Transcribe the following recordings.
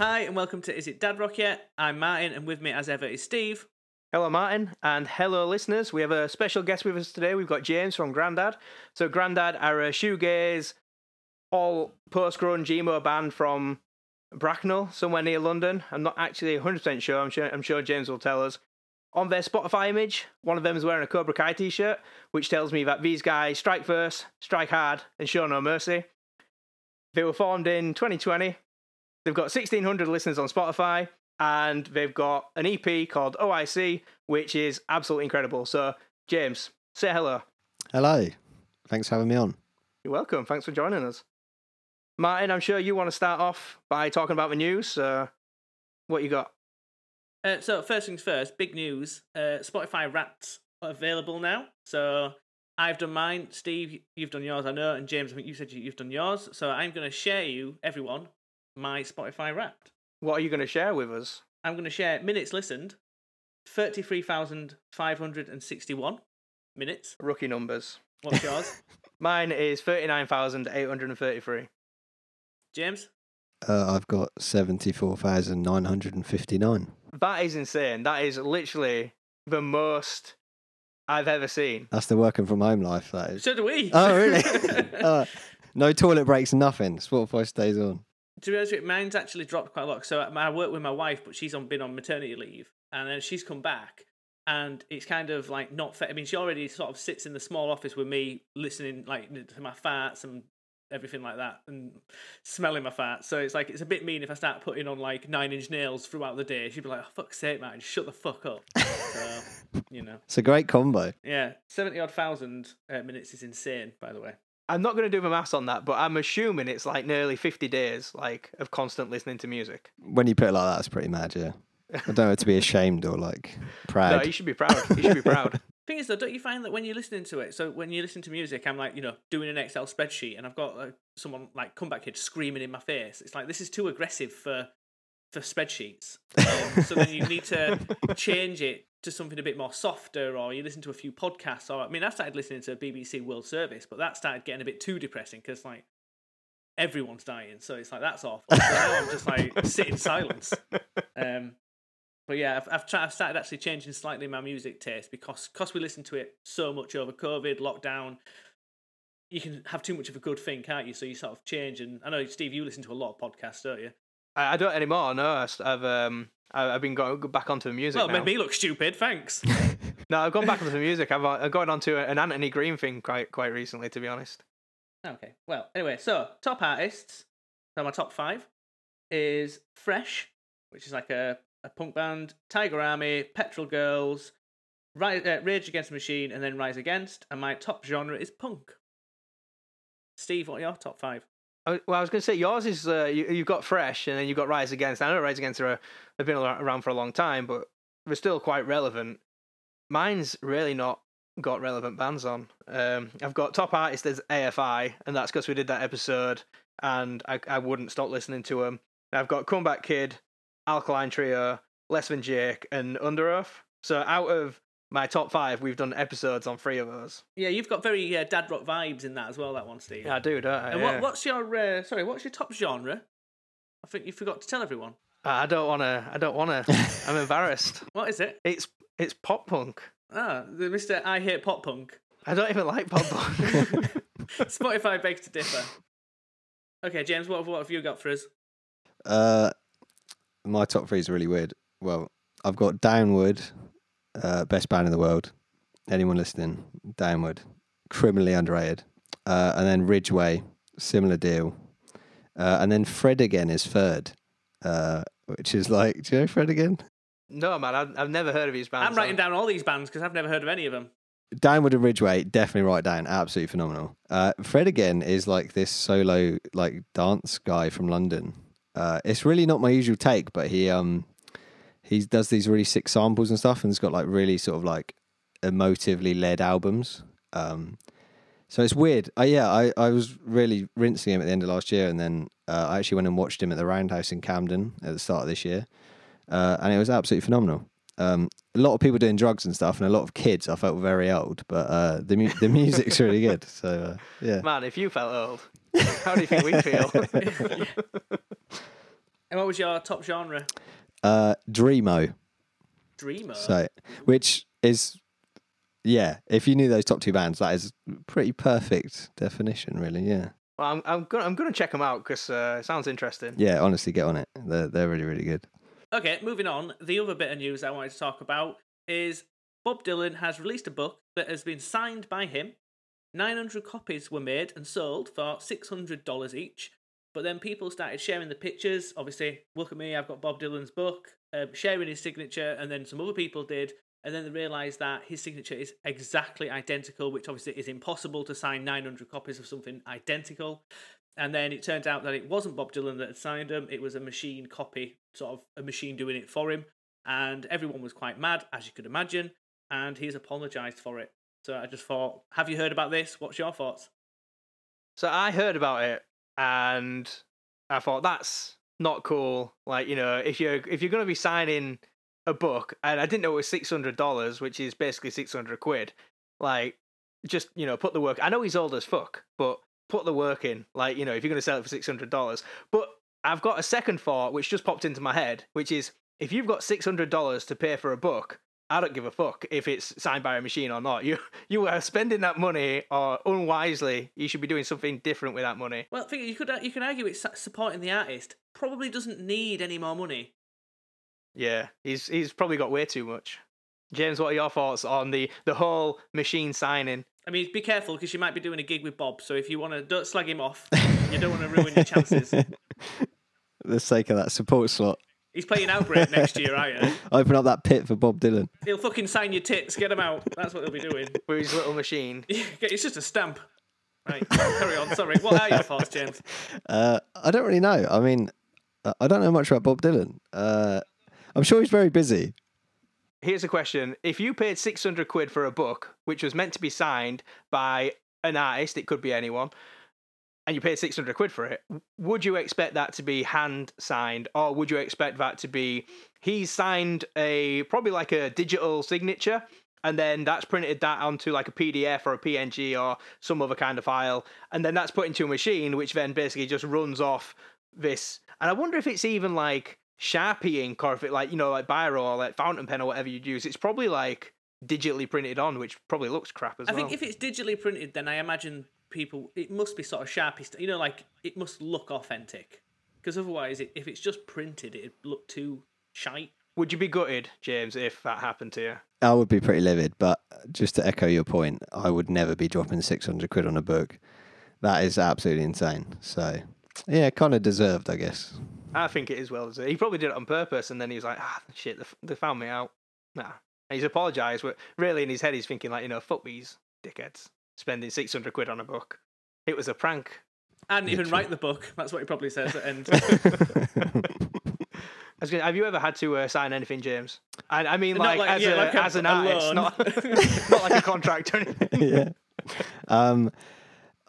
Hi, and welcome to Is It Dad Rock Yet? I'm Martin, and with me, as ever, is Steve. Hello, Martin, and hello, listeners. We have a special guest with us today. We've got James from Grandad. So, Grandad are a shoegaze, all post grunge emo band from Bracknell, somewhere near London. I'm not actually 100% sure. I'm sure, I'm sure James will tell us. On their Spotify image, one of them is wearing a Cobra Kai t shirt, which tells me that these guys strike first, strike hard, and show no mercy. They were formed in 2020. They've got 1,600 listeners on Spotify, and they've got an EP called OIC, which is absolutely incredible. So, James, say hello. Hello. Thanks for having me on. You're welcome. Thanks for joining us. Martin, I'm sure you want to start off by talking about the news. Uh, what you got? Uh, so, first things first, big news uh, Spotify Wrapped are available now. So, I've done mine. Steve, you've done yours, I know. And James, I think you said you've done yours. So, I'm going to share you, everyone, my Spotify Wrapped. What are you going to share with us? I'm going to share minutes listened 33,561 minutes. Rookie numbers. What's yours, Mine is 39,833. James? Uh, I've got 74,959. That is insane. That is literally the most I've ever seen. That's the working from home life, that is. So do we. Oh, really? uh, no toilet breaks, nothing. Spotify stays on. To be honest with you, mine's actually dropped quite a lot. So I work with my wife, but she's on been on maternity leave, and then she's come back, and it's kind of like not fair. I mean, she already sort of sits in the small office with me, listening like to my farts and everything like that, and smelling my farts. So it's like it's a bit mean if I start putting on like Nine Inch Nails throughout the day. She'd be like, "Oh fuck's sake, man, shut the fuck up." so you know, It's a great combo. yeah, seventy odd thousand uh, minutes is insane, by the way. I'm not going to do the maths on that, but I'm assuming it's like nearly 50 days like of constant listening to music. When you put it like that, it's pretty mad, yeah. I don't know to be ashamed or like proud. No, you should be proud. You should be proud. Thing is, though, don't you find that when you're listening to it, so when you listen to music, I'm like, you know, doing an Excel spreadsheet, and I've got like, someone like comeback kid screaming in my face. It's like this is too aggressive for for spreadsheets. Um, so then you need to change it to something a bit more softer, or you listen to a few podcasts. Or I mean, I started listening to BBC World Service, but that started getting a bit too depressing because like everyone's dying, so it's like that's awful. So now I'm just like sit in silence. Um, but yeah, I've, I've, tried, I've started actually changing slightly my music taste because cause we listen to it so much over COVID, lockdown. You can have too much of a good thing, can't you? So you sort of change. And I know, Steve, you listen to a lot of podcasts, don't you? I, I don't anymore. No, I, have um, I- I've been going back onto the music Well, it now. made me look stupid. Thanks. No, I've gone back onto the music. I've, uh, I've gone onto an Anthony Green thing quite quite recently, to be honest. okay. Well, anyway, so top artists. So my top five is Fresh, which is like a, a punk band, Tiger Army, Petrol Girls, Rise, uh, Rage Against the Machine, and then Rise Against. And my top genre is punk. Steve, what are your top five? I, well, I was going to say yours is uh, you, you've got Fresh, and then you've got Rise Against. I know Rise Against are they've been around for a long time, but they're still quite relevant. Mine's really not got relevant bands on. Um, I've got top artist as AFI, and that's because we did that episode, and I, I wouldn't stop listening to them. I've got Comeback Kid, Alkaline Trio, Less Than Jake, and Underoath. So out of my top five, we've done episodes on three of those. Yeah, you've got very uh, dad rock vibes in that as well. That one, Steve. Yeah, I do, don't I? And Yeah. what, what's your uh, sorry? What's your top genre? I think you forgot to tell everyone. I don't want to. I don't want to. I'm embarrassed. What is it? It's it's pop punk. Ah, the Mister I hate pop punk. I don't even like pop punk. Spotify begs to differ. Okay, James, what, what have you got for us? Uh, my top three is really weird. Well, I've got Downward, uh, best band in the world. Anyone listening? Downward, criminally underrated. Uh, and then Ridgeway, similar deal. Uh, and then Fred again is third, uh, which is like, do you know Fred again? no, man, I've, I've never heard of these bands. I'm writing down all these bands because I've never heard of any of them. Downward and Ridgeway, definitely write down. Absolutely phenomenal. Uh, Fred again is like this solo like dance guy from London. Uh, it's really not my usual take, but he um he does these really sick samples and stuff, and he's got like really sort of like emotively led albums. Um, so it's weird. Uh, yeah, I, I was really rinsing him at the end of last year, and then uh, I actually went and watched him at the Roundhouse in Camden at the start of this year, uh, and it was absolutely phenomenal. Um, a lot of people doing drugs and stuff, and a lot of kids. I felt very old, but uh, the mu- the music's really good. So uh, yeah, Man, if you felt old, how do you think we feel? And what was your top genre? Uh, Dreamo. Dreamo. So, which is, yeah, if you knew those top two bands, that is pretty perfect definition, really. Yeah. Well, I'm I'm gonna I'm gonna check them out because uh, it sounds interesting. Yeah, honestly, get on it. They're, they're really, really good. Okay, moving on. The other bit of news I wanted to talk about is Bob Dylan has released a book that has been signed by him. 900 copies were made and sold for $600 each. But then people started sharing the pictures. Obviously, look at me, I've got Bob Dylan's book, um, sharing his signature, and then some other people did. And then they realised that his signature is exactly identical, which obviously is impossible to sign 900 copies of something identical. And then it turned out that it wasn't Bob Dylan that had signed them, it was a machine copy, sort of a machine doing it for him. And everyone was quite mad, as you could imagine, and he's apologised for it. So I just thought, have you heard about this? What's your thoughts? So I heard about it and I thought that's not cool. Like you know, if you're if you're gonna be signing a book, and I didn't know it was six hundred dollars, which is basically six hundred quid. Like, just you know, put the work. I know he's old as fuck, but put the work in. Like you know, if you're gonna sell it for six hundred dollars, but I've got a second thought which just popped into my head, which is if you've got six hundred dollars to pay for a book, I don't give a fuck if it's signed by a machine or not. You you are spending that money or unwisely. You should be doing something different with that money. Well, think you could you can argue it's supporting the artist. Probably doesn't need any more money. Yeah, he's he's probably got way too much. James, what are your thoughts on the the whole machine signing? I mean, be careful because you might be doing a gig with Bob. So if you want to, don't slag him off. you don't want to ruin your chances. The sake of that support slot. He's playing Outbreak next year, are you? Open up that pit for Bob Dylan. He'll fucking sign your tits. Get him out. That's what he'll be doing. With his little machine. it's just a stamp. Right, carry on. Sorry. What are your thoughts, James? Uh, I don't really know. I mean, I don't know much about Bob Dylan. Uh, I'm sure he's very busy. Here's a question: If you paid 600 quid for a book, which was meant to be signed by an artist, it could be anyone, and you pay 600 quid for it, would you expect that to be hand signed or would you expect that to be he signed a probably like a digital signature and then that's printed that onto like a PDF or a PNG or some other kind of file and then that's put into a machine which then basically just runs off this and I wonder if it's even like Sharpie ink or if it like you know like biro or like fountain pen or whatever you'd use it's probably like digitally printed on which probably looks crap as I well. I think if it's digitally printed then I imagine people it must be sort of sharpie st- you know like it must look authentic. Because otherwise it, if it's just printed it'd look too shite. Would you be gutted james if that happened to you? I would be pretty livid but just to echo your point i would never be dropping 600 quid on a book. That is absolutely insane. So yeah kind of deserved i guess. I think it is well deserved. He probably did it on purpose and then he was like ah shit they found me out. Nah. And he's apologized but really in his head he's thinking like you know fuck these dickheads spending 600 quid on a book. It was a prank. And even write the book. That's what he probably says at the end. Gonna, have you ever had to uh, sign anything, James? I, I mean, like, like, as, yeah, a, like a, as an artist, not, not like a contract or anything. Yeah. Um,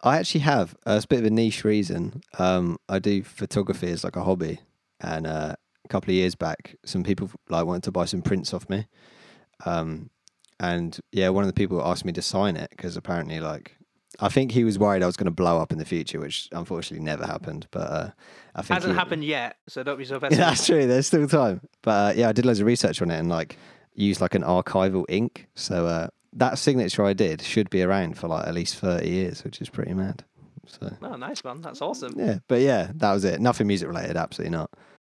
I actually have. Uh, it's a bit of a niche reason. Um, I do photography as like a hobby, and uh, a couple of years back, some people like wanted to buy some prints off me. Um, and yeah, one of the people asked me to sign it because apparently, like, I think he was worried I was going to blow up in the future, which unfortunately never happened. But uh, I think it hasn't he, happened yet, so don't be so pessimistic. That's true. There's still time. But uh, yeah, I did loads of research on it and like used like an archival ink. So uh, that signature I did should be around for like at least thirty years, which is pretty mad. So oh, nice one. that's awesome. Yeah, but yeah, that was it. Nothing music related, absolutely not.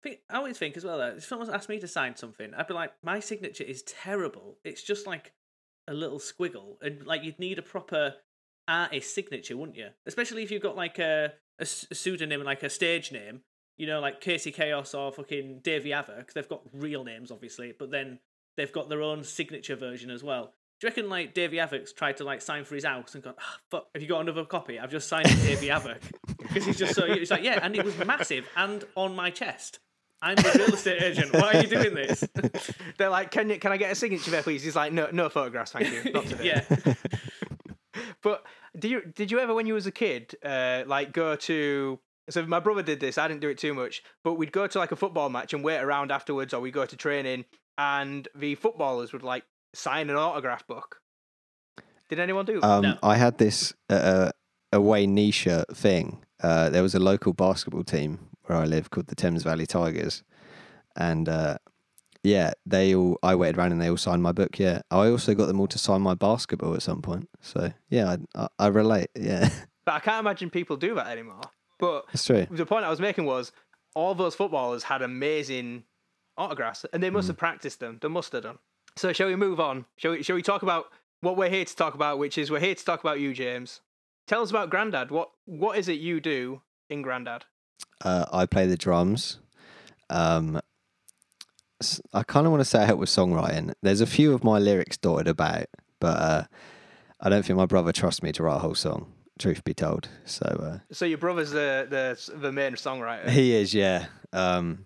I always think as well that if someone asked me to sign something, I'd be like, my signature is terrible. It's just like a little squiggle, and like you'd need a proper artist signature, wouldn't you? Especially if you've got like a, a, pseudonym, like a stage name. You know, like Casey Chaos or fucking Davey Havok. They've got real names, obviously, but then they've got their own signature version as well. Do you reckon like Davey Havok's tried to like sign for his house and gone, oh, fuck, have you got another copy? I've just signed Davey Havok. Because he's just so, he's like, yeah, and it was massive and on my chest. I'm the real estate agent. Why are you doing this? They're like, can you, can I get a signature there, please? He's like, no, no photographs, thank you. Not today. yeah. but do you did you ever, when you was a kid, uh, like go to? So my brother did this. I didn't do it too much, but we'd go to like a football match and wait around afterwards, or we go to training, and the footballers would like sign an autograph book. Did anyone do? Um, no. I had this uh, away niche thing. Uh, there was a local basketball team where I live called the Thames Valley Tigers, and uh, yeah, they all I waited around and they all signed my book. Yeah, I also got them all to sign my basketball at some point. So yeah, I, I, I relate. Yeah, But I can't imagine people do that anymore. But that's true. the point I was making was all those footballers had amazing autographs and they must have practiced them. They must have done. So shall we move on? Shall we shall we talk about what we're here to talk about, which is we're here to talk about you, James. Tell us about Grandad. What what is it you do in Grandad? Uh, I play the drums. Um, I kind of want to say I help with songwriting. There's a few of my lyrics dotted about, but uh, I don't think my brother trusts me to write a whole song. Truth be told, so uh, So your brother's the the the main songwriter. he is, yeah. Um,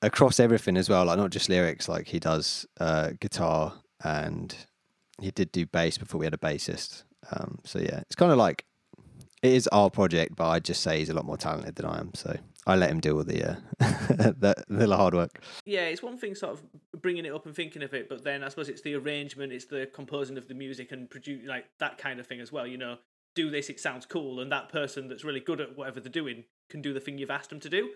across everything as well, like not just lyrics. Like he does uh, guitar, and he did do bass before we had a bassist. Um, so yeah, it's kind of like it is our project, but I'd just say he's a lot more talented than I am. So I let him do all the uh, the, the hard work. Yeah, it's one thing sort of bringing it up and thinking of it, but then I suppose it's the arrangement, it's the composing of the music and produce like that kind of thing as well. You know, do this, it sounds cool, and that person that's really good at whatever they're doing can do the thing you've asked them to do.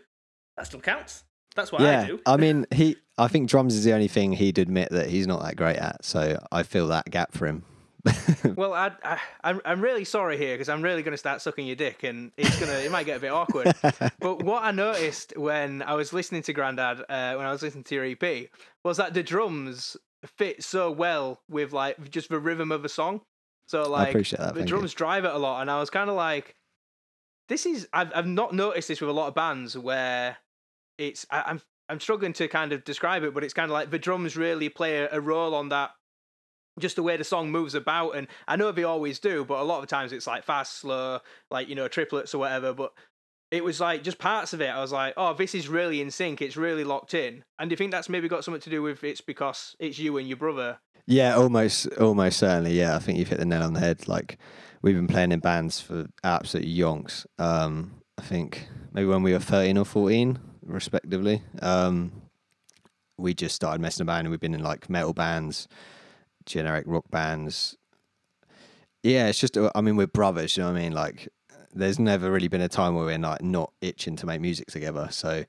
That still counts. That's what I yeah, do. I mean, he. I think drums is the only thing he'd admit that he's not that great at. So I fill that gap for him. Well, I, I, I'm I'm really sorry here because I'm really going to start sucking your dick, and it's gonna it might get a bit awkward. but what I noticed when I was listening to Grandad, uh, when I was listening to your EP, was that the drums fit so well with like just the rhythm of a song. So like appreciate that, the thank you. drums drive it a lot, and I was kind of like, this is I've I've not noticed this with a lot of bands where it's I, I'm I'm struggling to kind of describe it, but it's kind of like the drums really play a role on that just the way the song moves about and i know they always do but a lot of times it's like fast slow like you know triplets or whatever but it was like just parts of it i was like oh this is really in sync it's really locked in and do you think that's maybe got something to do with it's because it's you and your brother Yeah, almost, almost certainly. Yeah, I think you've hit the nail on the head. Like we've been playing in bands for absolute yonks. Um, I think maybe when we were thirteen or fourteen, respectively. Um, we just started messing about, and we've been in like metal bands, generic rock bands. Yeah, it's just. I mean, we're brothers. You know what I mean? Like, there's never really been a time where we're like not itching to make music together. So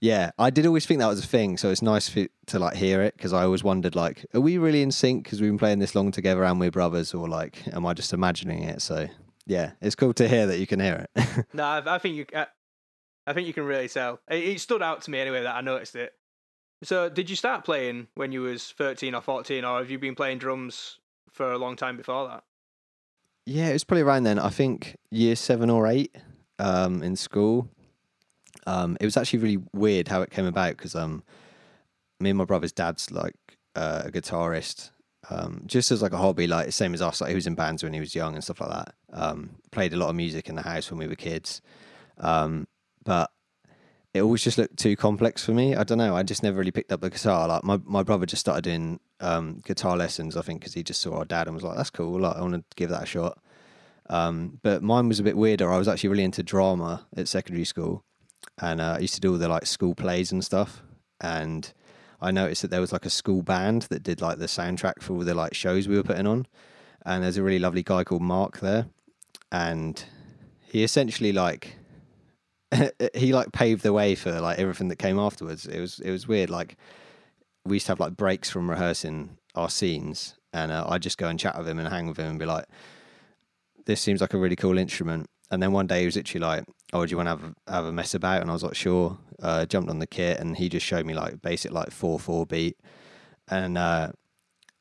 yeah, I did always think that was a thing. So it's nice for, to like hear it because I always wondered like, are we really in sync because we've been playing this long together and we're brothers, or like, am I just imagining it? So yeah, it's cool to hear that you can hear it. no i, I think you I, I think you can really tell it, it stood out to me anyway that i noticed it so did you start playing when you was 13 or 14 or have you been playing drums for a long time before that yeah, it was probably around then. I think year seven or eight um, in school. Um, it was actually really weird how it came about because um, me and my brother's dad's like uh, a guitarist, um, just as like a hobby, like same as us. Like he was in bands when he was young and stuff like that. Um, played a lot of music in the house when we were kids, um, but it always just looked too complex for me. I don't know. I just never really picked up the guitar. Like my, my brother just started doing um, guitar lessons, I think, because he just saw our dad and was like, "That's cool. Like I want to give that a shot." Um, but mine was a bit weirder. I was actually really into drama at secondary school, and uh, I used to do all the like school plays and stuff. And I noticed that there was like a school band that did like the soundtrack for all the like shows we were putting on. And there's a really lovely guy called Mark there, and he essentially like he like paved the way for like everything that came afterwards. It was it was weird. Like we used to have like breaks from rehearsing our scenes, and uh, I'd just go and chat with him and hang with him and be like, "This seems like a really cool instrument." And then one day he was literally like, "Oh, do you want to have a, have a mess about?" And I was like, "Sure." Uh, jumped on the kit, and he just showed me like basic like four four beat, and uh,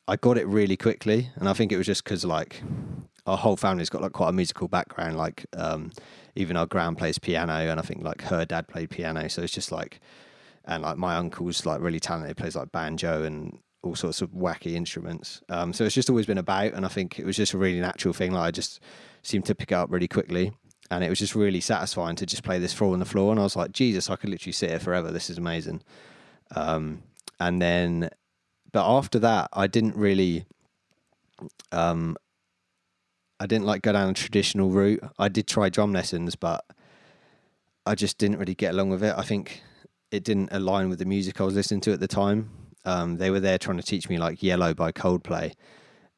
I got it really quickly. And I think it was just because like our whole family's got like quite a musical background. Like um, even our grand plays piano, and I think like her dad played piano. So it's just like, and like my uncle's like really talented, plays like banjo and all sorts of wacky instruments. Um, so it's just always been about, and I think it was just a really natural thing. Like I just seemed to pick it up really quickly, and it was just really satisfying to just play this four on the floor. And I was like, Jesus, I could literally sit here forever. This is amazing. Um, and then, but after that, I didn't really. Um, I didn't like go down a traditional route. I did try drum lessons, but I just didn't really get along with it. I think it didn't align with the music I was listening to at the time. Um, they were there trying to teach me like Yellow by Coldplay,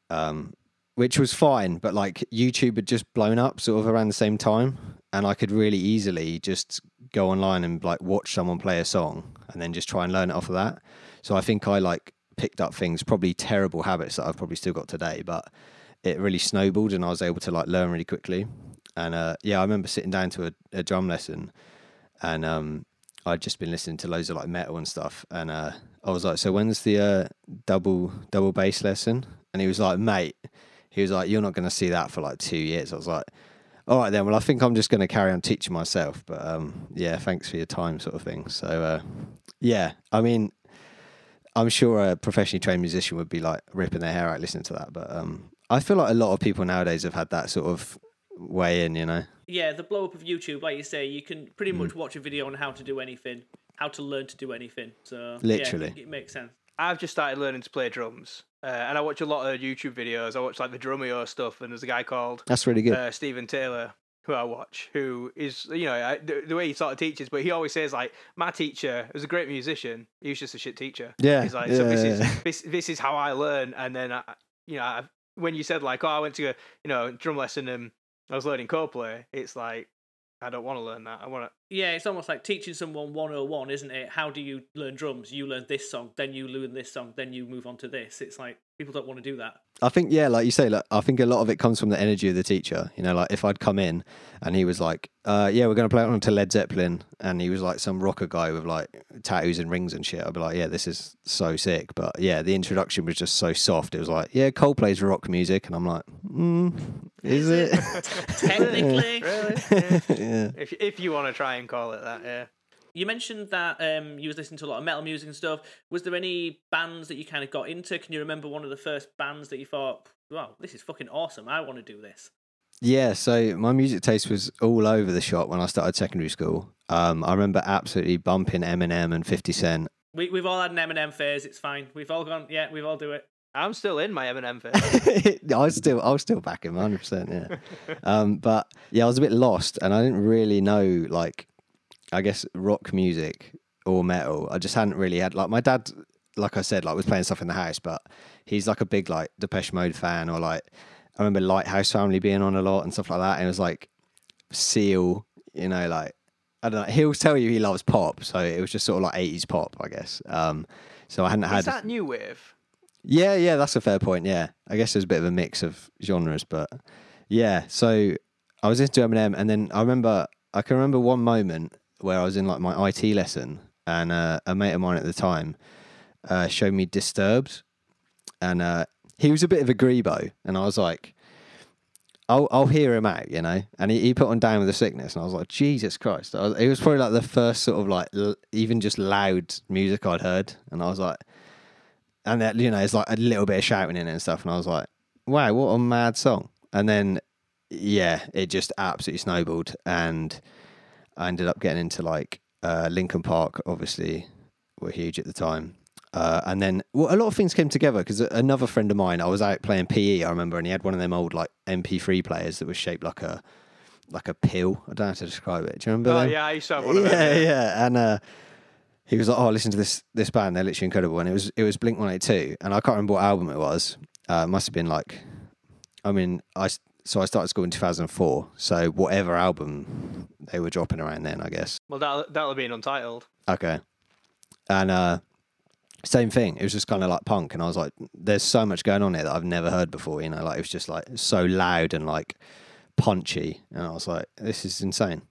um, which was fine. But like YouTube had just blown up sort of around the same time, and I could really easily just go online and like watch someone play a song and then just try and learn it off of that. So I think I like picked up things, probably terrible habits that I've probably still got today, but it really snowballed and I was able to like learn really quickly. And uh, yeah, I remember sitting down to a, a drum lesson and um, I'd just been listening to loads of like metal and stuff. And uh, I was like, so when's the uh, double double bass lesson? And he was like, mate, he was like, you're not going to see that for like two years. I was like, all right then. Well, I think I'm just going to carry on teaching myself. But um, yeah, thanks for your time, sort of thing. So uh, yeah, I mean, I'm sure a professionally trained musician would be like ripping their hair out listening to that. But um, I feel like a lot of people nowadays have had that sort of way in, you know. Yeah, the blow up of YouTube, like you say, you can pretty much watch a video on how to do anything, how to learn to do anything. So Literally. it, it makes sense. I've just started learning to play drums, uh, and I watch a lot of YouTube videos. I watch like the Drumeo stuff, and there's a guy called That's really good. uh, Stephen Taylor who I watch, who is you know I, the, the way he sort of teaches, but he always says like my teacher was a great musician, he was just a shit teacher. Yeah, he's like so this yeah, is this this is how I learn, and then I, you know I, when you said like oh I went to a you know drum lesson and I was learning Coldplay, it's like I don't want to learn that. I want to. Yeah, it's almost like teaching someone 101, isn't it? How do you learn drums? You learn this song, then you learn this song, then you move on to this. It's like people don't want to do that. I think yeah, like you say, like I think a lot of it comes from the energy of the teacher. You know, like if I'd come in and he was like, uh, "Yeah, we're going to play on to Led Zeppelin," and he was like some rocker guy with like tattoos and rings and shit, I'd be like, "Yeah, this is so sick." But yeah, the introduction was just so soft. It was like, "Yeah, Coldplay's rock music," and I'm like, mm, "Is it?" Technically, Really? Yeah. yeah. if if you want to try and call it that, yeah. you mentioned that um, you was listening to a lot of metal music and stuff. Was there any bands that you kind of got into? Can you remember one of the first bands that you thought, "Wow, this is fucking awesome! I want to do this." Yeah, so my music taste was all over the shop when I started secondary school. Um, I remember absolutely bumping Eminem and 50 Cent. We we've all had an Eminem phase. It's fine. We've all gone. Yeah, we've all do it. I'm still in my Eminem phase. I was still, I was still back him, 100. percent Yeah, um, but yeah, I was a bit lost, and I didn't really know, like, I guess rock music or metal. I just hadn't really had like my dad, like I said, like was playing stuff in the house, but he's like a big like Depeche Mode fan, or like I remember Lighthouse Family being on a lot and stuff like that, and it was like Seal, you know, like I don't know. He'll tell you he loves pop, so it was just sort of like 80s pop, I guess. Um, so I hadn't had Is that new wave? Yeah, yeah, that's a fair point. Yeah, I guess there's a bit of a mix of genres, but yeah. So I was into Eminem, and then I remember I can remember one moment where I was in like my IT lesson, and uh, a mate of mine at the time uh, showed me Disturbed, and uh, he was a bit of a grebo, and I was like. I'll, I'll hear him out, you know. And he, he put on Down with the Sickness, and I was like, Jesus Christ! Was, it was probably like the first sort of like l- even just loud music I'd heard, and I was like, and that you know it's like a little bit of shouting in it and stuff and i was like wow what a mad song and then yeah it just absolutely snowballed and i ended up getting into like uh Linkin Park obviously were huge at the time uh, and then well, a lot of things came together because another friend of mine i was out playing pe i remember and he had one of them old like mp3 players that was shaped like a like a pill i don't know how to describe it do you remember Oh them? yeah, I used to have one of yeah, them. yeah, and uh, he was like, "Oh, listen to this this band. They're literally incredible." And it was it was Blink One Eight Two, and I can't remember what album it was. Uh, it must have been like, I mean, I so I started school in two thousand four. So whatever album they were dropping around then, I guess. Well, that'll, that'll be an untitled. Okay, and uh, same thing. It was just kind of like punk, and I was like, "There's so much going on here that I've never heard before." You know, like it was just like so loud and like punchy, and I was like, "This is insane."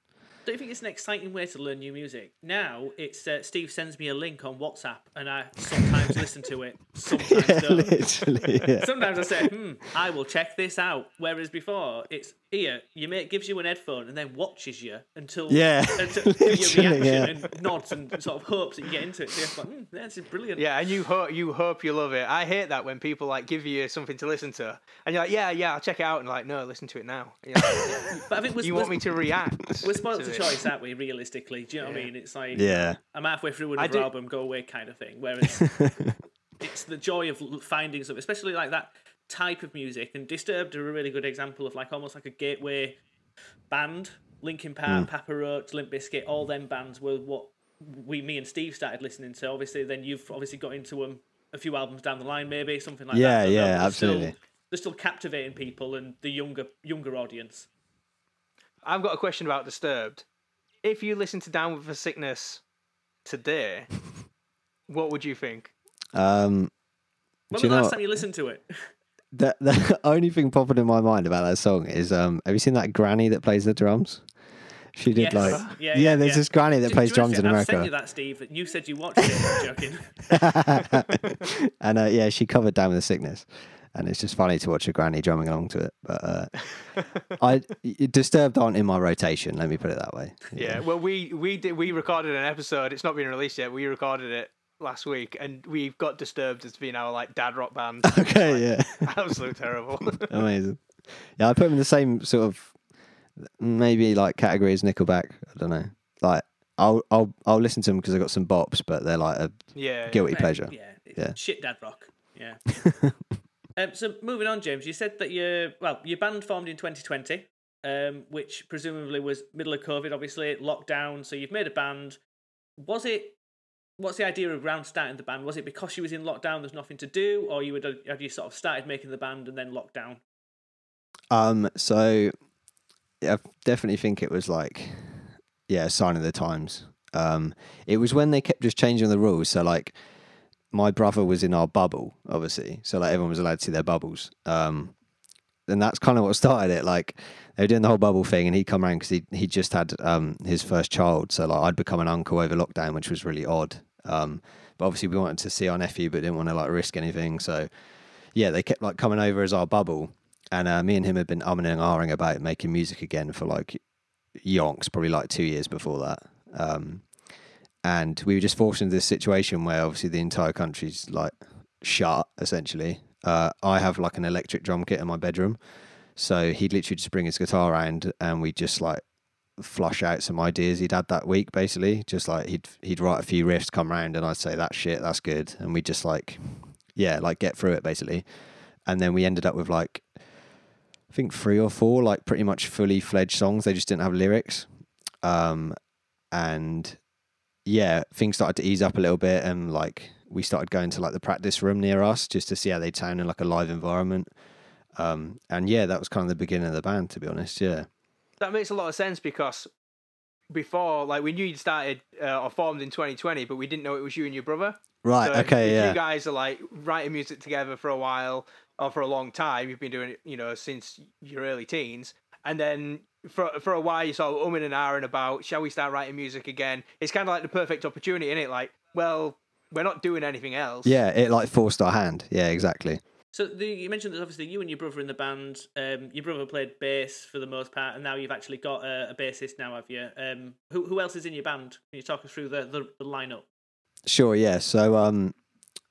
Don't you think it's an exciting way to learn new music? Now it's uh, Steve sends me a link on WhatsApp, and I sometimes listen to it, sometimes yeah, don't. literally. Yeah. Sometimes I say, "Hmm, I will check this out." Whereas before, it's here. Your mate gives you an headphone and then watches you until Yeah, until your reaction yeah. and nods and sort of hopes that you get into it. So you're like, hmm, this is brilliant. Yeah, and you hope you hope you love it. I hate that when people like give you something to listen to, and you're like, yeah, yeah, I'll check it out, and like, no, listen to it now. You're like, "Yeah." But I think we're, you we're, want me to react? we're spoiled to to choice, aren't we? Realistically, do you know what I mean? It's like Yeah. I'm halfway through I another do- album, go away kind of thing. Whereas it's the joy of finding something, especially like that type of music. And Disturbed are a really good example of like almost like a gateway band. Linkin Park, Papa Roach, Limp Bizkit, all them bands were what we, me and Steve started listening to. Obviously, then you've obviously got into them a few albums down the line, maybe something like Yeah, that. Yeah, yeah, they're still absolutely. they're still captivating people and the younger younger audience. I've got a question about Disturbed. If you listen to Down with the Sickness today, what would you think? Um, When was the last what? time you listened to it? the, the only thing popping in my mind about that song is um, have you seen that granny that plays the drums? She did Yes. like Yeah, yeah, yeah, there's yeah. this granny that Do- plays do you drums in reckon- I've sent you that, Steve. You said you watched it. I'm joking. and uh, yeah, she covered Down with the Sickness. And it's just funny to watch a granny drumming along to it. But uh, I Disturbed aren't in my rotation, let me put it that way. Yeah. Well, we we did we recorded an episode. It's not been released yet. We recorded it last week, and we've got Disturbed as being our like dad rock band. Okay, yeah. absolutely terrible. Amazing. Yeah, I put them in the same sort of maybe like category as Nickelback. I don't know. Like I'll I'll I'll listen to them because I got some bops, but they're like a yeah. guilty Right, pleasure. Yeah, Yeah. Shit dad rock. Yeah. um, so moving on, James, you said that your well, your band formed in 2020, um, which presumably was middle of COVID, obviously lockdown. So you've made a band. Was it? What's the idea of around starting the band? Was it because she was in lockdown, there's nothing to do, or you would have you sort of started making the band and then lockdown? Um. So I definitely think it was like yeah, sign of the times. Um. It was when they kept just changing the rules. So like. My brother was in our bubble, obviously, so like everyone was allowed to see their bubbles. Um, and that's kind of what started it. Like they were doing the whole bubble thing, and he'd come around because he he just had um his first child. So like I'd become an uncle over lockdown, which was really odd. Um, but obviously we wanted to see our nephew, but didn't want to like risk anything. So yeah, they kept like coming over as our bubble, and uh, me and him had been umming and ahhing about making music again for like yonks, probably like two years before that. Um, and we were just forced into this situation where obviously the entire country's like shut essentially. Uh, I have like an electric drum kit in my bedroom, so he'd literally just bring his guitar around and we'd just like flush out some ideas he'd had that week. Basically, just like he'd he'd write a few riffs, come round, and I'd say that shit, that's good, and we just like yeah, like get through it basically. And then we ended up with like I think three or four like pretty much fully fledged songs. They just didn't have lyrics, um, and yeah, things started to ease up a little bit, and like we started going to like the practice room near us just to see how they sound in like a live environment. Um, and yeah, that was kind of the beginning of the band, to be honest. Yeah, That makes a lot of sense because before, like, we knew you'd started uh, or formed in 2020, but we didn't know it was you and your brother. right. So if- okay. if yeah. You guys are like writing music together for a while or for a long time. You've been doing it, you know, since your early teens, and then for for a while you sort of umming and ahhing about shall we start writing music again? It's kind of like the perfect opportunity, isn't it? Like, well, we're not doing anything else. yeah, it like forced our hand. Yeah, exactly. So the, you mentioned that obviously you and your brother in the band. Um, your brother played bass for the most part, and now you've actually got a, a bassist now, have you? Um, who who else is in your band? Can you talk us through the the, the lineup? Sure, yeah. So um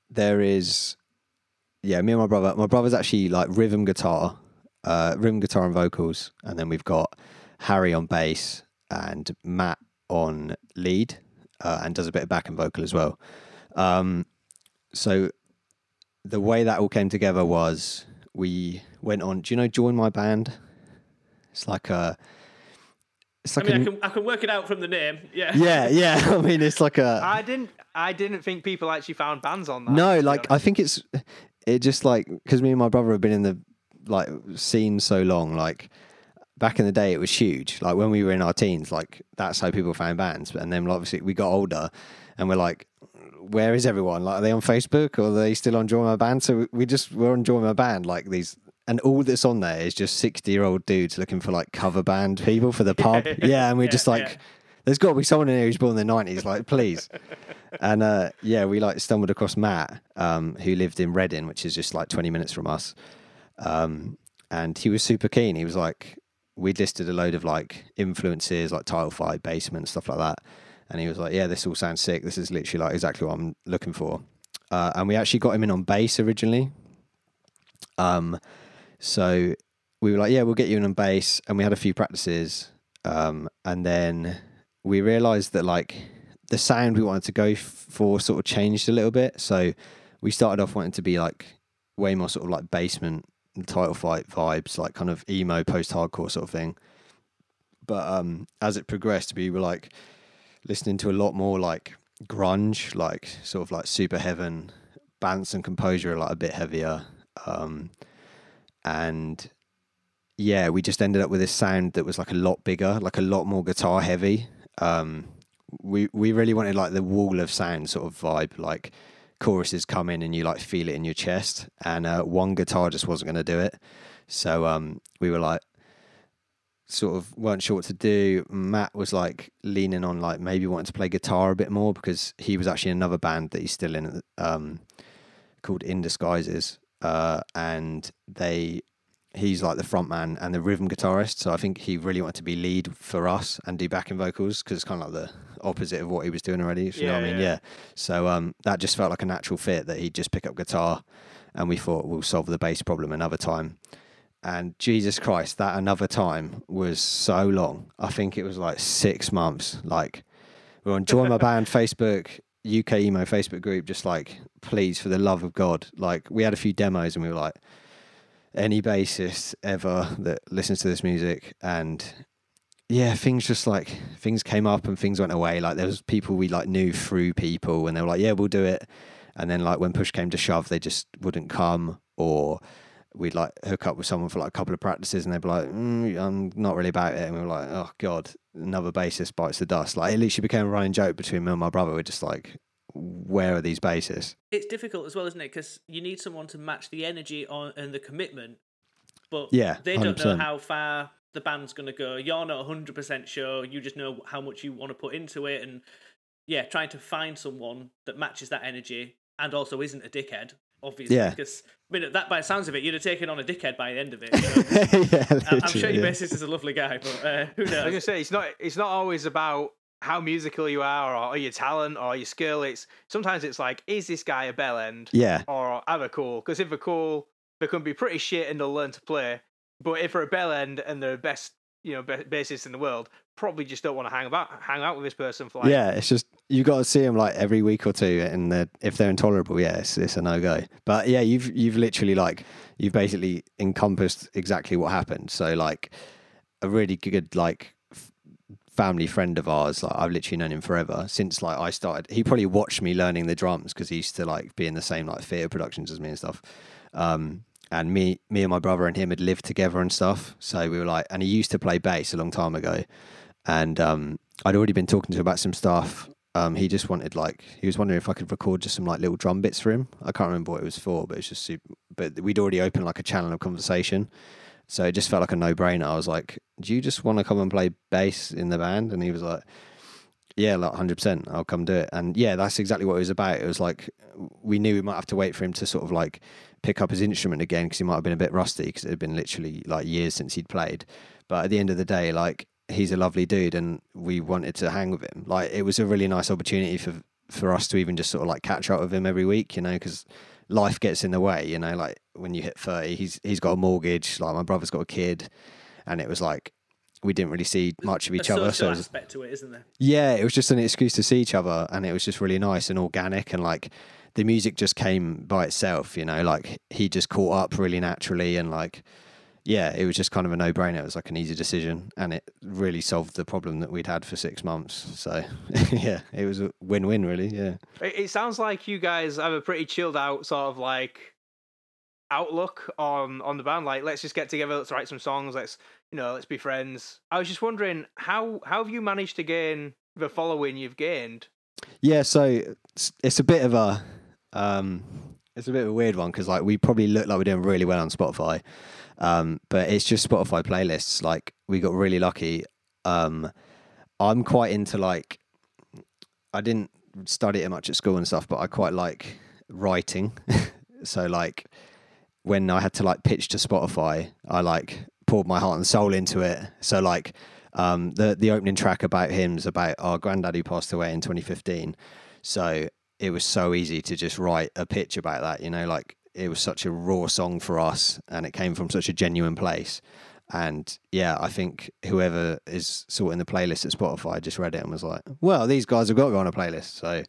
there is yeah, me and my brother. My brother's actually like rhythm guitar, uh rhythm guitar and vocals, and then we've got Harry on bass and Matt on lead, uh, and does a bit of backing vocal as well. Um so the way that all came together was we went on do you know join my band? It's like a it's I mean, a, I can I can work it out from the name. Yeah. yeah, yeah. I mean, it's like a I didn't. I didn't think people actually found bands on that. No, like I think it's it just like because me and my brother have been in the like scene so long. Like back in the day, it was huge. Like when we were in our teens, like that's how people found bands. And then obviously we got older, and we're like, where is everyone? Like, are they on Facebook or are they still on Join My Band? So we- we just we're on Join My Band. Like these. And all that's on there is just sixty-year-old dudes looking for like cover band people for the pub. Yeah, and we're Yeah, just like, yeah. there's got to be someone in here who's born in the nineties. Like, please and uh, yeah, we like stumbled across Matt, um, who lived in Reading, which is just like 20 minutes from us. Um, and he was super keen. He was like, we'd listed a load of like influences, like Title Fight, Basement, stuff like that. And he was like, yeah, this all sounds sick. This is literally like exactly what I'm looking for. Uh, and we actually got him in on bass originally. Um, so we were like, yeah, we'll get you in on bass. And we had a few practices. Um, and then we realized that like the sound we wanted to go for sort of changed a little bit. So we started off wanting to be like way more sort of like basement title fight vibes, like kind of emo post hardcore sort of thing. But um, as it progressed, we were like listening to a lot more like grunge, like sort of like Superheaven. Balance and composure are like a bit heavier. Um, and yeah, we just ended up with this sound that was like a lot bigger, like a lot more guitar heavy. Um, we we really wanted like the wall of sound sort of vibe, like choruses come in and you like feel it in your chest, and uh, one guitar just wasn't going to do it. So um, we were like, sort of weren't sure what to do. Matt was like leaning on like maybe wanting to play guitar a bit more because he was actually in another band that he's still in, um, called In Disguises, uh, and they he's like the front man and the rhythm guitarist. So I think he really wanted to be lead for us and do backing vocals because it's kind of like the opposite of what he was doing already. If You know what I mean? Yeah. Yeah. So um, that just felt like a natural fit that he'd just pick up guitar, and we thought we'll solve the bass problem another time. And Jesus Christ, that another time was so long. I think it was like six months. Like we were on Join My Band Facebook, UK emo Facebook group, just like, please, for the love of God. Like we had a few demos and we were like, any bassist ever that listens to this music and yeah, things just like things came up and things went away. Like there was people we like knew through people and they were like, Yeah, we'll do it. And then like when push came to shove, they just wouldn't come or we'd like hook up with someone for like a couple of practices and they'd be like, mm, I'm not really about it. And we were like, Oh God, another bassist bites the dust. Like it literally became a running joke between me and my brother. We're just like, where are these bassists? It's difficult as well, isn't it? Because you need someone to match the energy on and the commitment, but Yeah, they don't know how far the band's going to go. You're not 100% sure. You just know how much you want to put into it. And yeah, trying to find someone that matches that energy and also isn't a dickhead, obviously. Yeah. Because, I mean, that by the sounds of it, you'd have taken on a dickhead by the end of it. So yeah, I'm- I'm sure your yeah. bassist is a lovely guy, but uh, who I was gonna say it's not it's not always about how musical you are or, or your talent or your skill. It's sometimes it's like, is this guy a bell end Yeah, or are they cool? Because if they're cool, they can be pretty shit and they'll learn to play. But if they're a bell end and they're the best, you know, bassist in the world, probably just don't want to hang about hang out with this person for like yeah, it's just you got to see them like every week or two, and they're, if they're intolerable, yeah, it's, it's a no go. But yeah, you've you've literally like you've basically encompassed exactly what happened. So like a really good like f- family friend of ours, like I've literally known him forever since like I started. He probably watched me learning the drums because he used to like be in the same like theatre productions as me and stuff. Um, and me, me and my brother and him had lived together and stuff. So we were like, and he used to play bass a long time ago and um, I'd already been talking to him about some stuff. Um, he just wanted like he was wondering if I could record just some like little drum bits for him. I can't remember what it was for, but it's just super. But we'd already opened like a channel of conversation, so it just felt like a no brainer. I was like, "Do you just want to come and play bass in the band?" And he was like, "Yeah, like hundred percent, I'll come do it." And yeah, that's exactly what it was about. It was like we knew we might have to wait for him to sort of like pick up his instrument again because he might have been a bit rusty because it had been literally like years since he'd played. But at the end of the day, like he's a lovely dude and we wanted to hang with him. Like it was a really nice opportunity for for us to even just sort of like catch up with him every week, you know, because life gets in the way, you know, like when you hit 30, he's he's got a mortgage, like my brother's got a kid and it was like we didn't really see much of each other. So aspect to it, isn't there? yeah, it was just an excuse to see each other, and it was just really nice and organic, and like the music just came by itself, you know, like he just caught up really naturally, and like yeah, it was just kind of a no brainer. It was like an easy decision, and it really solved the problem that we'd had for six months. So yeah, it was a win win, really. Yeah, It, it sounds like you guys have a pretty chilled out sort of like outlook on on the band. Like, let's just get together, let's write some songs, let's you know, let's be friends. I was just wondering how how have you managed to gain the following you've gained? yeah. So it's, it's a bit of a um, it's a bit of a weird one because like we probably look like we're doing really well on Spotify, um, but it's just Spotify playlists. Like we got really lucky. Um, I'm quite into like I didn't study it much at school and stuff, but I quite like writing. so like when I had to like pitch to Spotify, I like poured my heart and soul into it. So like um, the the opening track about him's about our granddad who passed away in 2015. So it was so easy to just write a pitch about that. You know, like it was such a raw song for us, and it came from such a genuine place. And yeah, I think whoever is sorting the playlist at Spotify just read it and was like, "Well, these guys have got to go on a playlist." So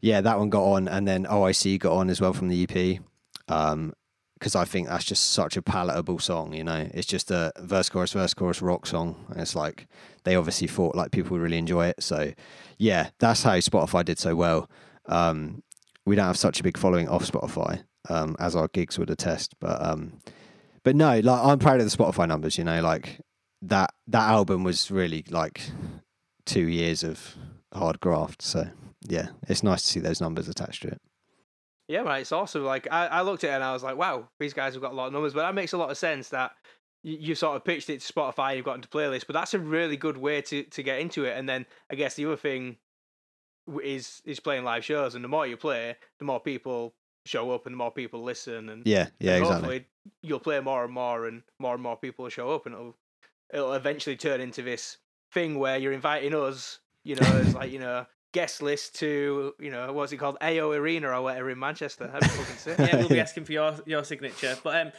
yeah, that one got on, and then OIC got on as well from the EP. Um, because I think that's just such a palatable song. You know, it's just a verse chorus verse chorus rock song. And it's like they obviously thought like people would really enjoy it. So yeah, that's how Spotify did so well. Um, we don't have such a big following off Spotify, um, as our gigs would attest. But um, but no, like I'm proud of the Spotify numbers. You know, like that that album was really like two years of hard graft. So yeah, it's nice to see those numbers attached to it. Yeah, man, it's awesome. Like I, I looked at it and I was like, wow, these guys have got a lot of numbers. But that makes a lot of sense that you, sort of pitched it to Spotify, you've got into playlist. But that's a really good way to to get into it. And then I guess the other thing is is playing live shows, and the more you play, the more people show up and the more people listen. And Yeah, yeah, and exactly. hopefully you'll play more and more, and more and more people will show up, and it'll it'll eventually turn into this thing where you're inviting us, you know, as like you know guest list to you know what's it called AO Arena or whatever in Manchester. That'd fucking sick. yeah, we'll be asking for your your signature. But um,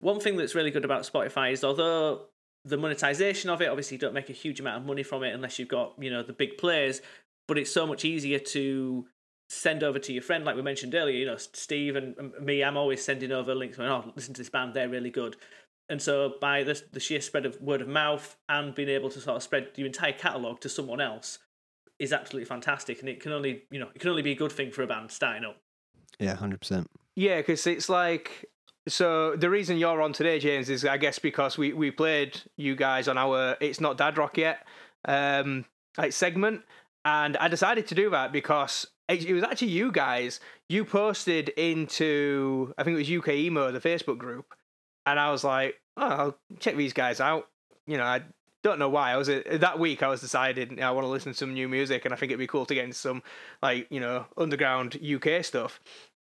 one thing that's really good about Spotify is although the monetization of it, obviously, you don't make a huge amount of money from it unless you've got you know the big players. But it's so much easier to send over to your friend, like we mentioned earlier. You know, Steve and and me, I'm always sending over links. Going, oh, listen to this band; they're really good. And so, by the the sheer spread of word of mouth and being able to sort of spread your entire catalog to someone else is absolutely fantastic. And it can only you know it can only be a good thing for a band starting up. Yeah, hundred percent. Yeah, because it's like so. The reason you're on today, James, is I guess because we we played you guys on our "It's Not Dad Rock Yet" um, like segment, and I decided to do that because it, was actually you guys. You posted into I think it was UK Emo, the Facebook group, and I was like, oh, I'll check these guys out. You know, I don't know why. I was uh, that week. I was decided I want to listen to some new music, and I think it'd be cool to get into some like you know underground UK stuff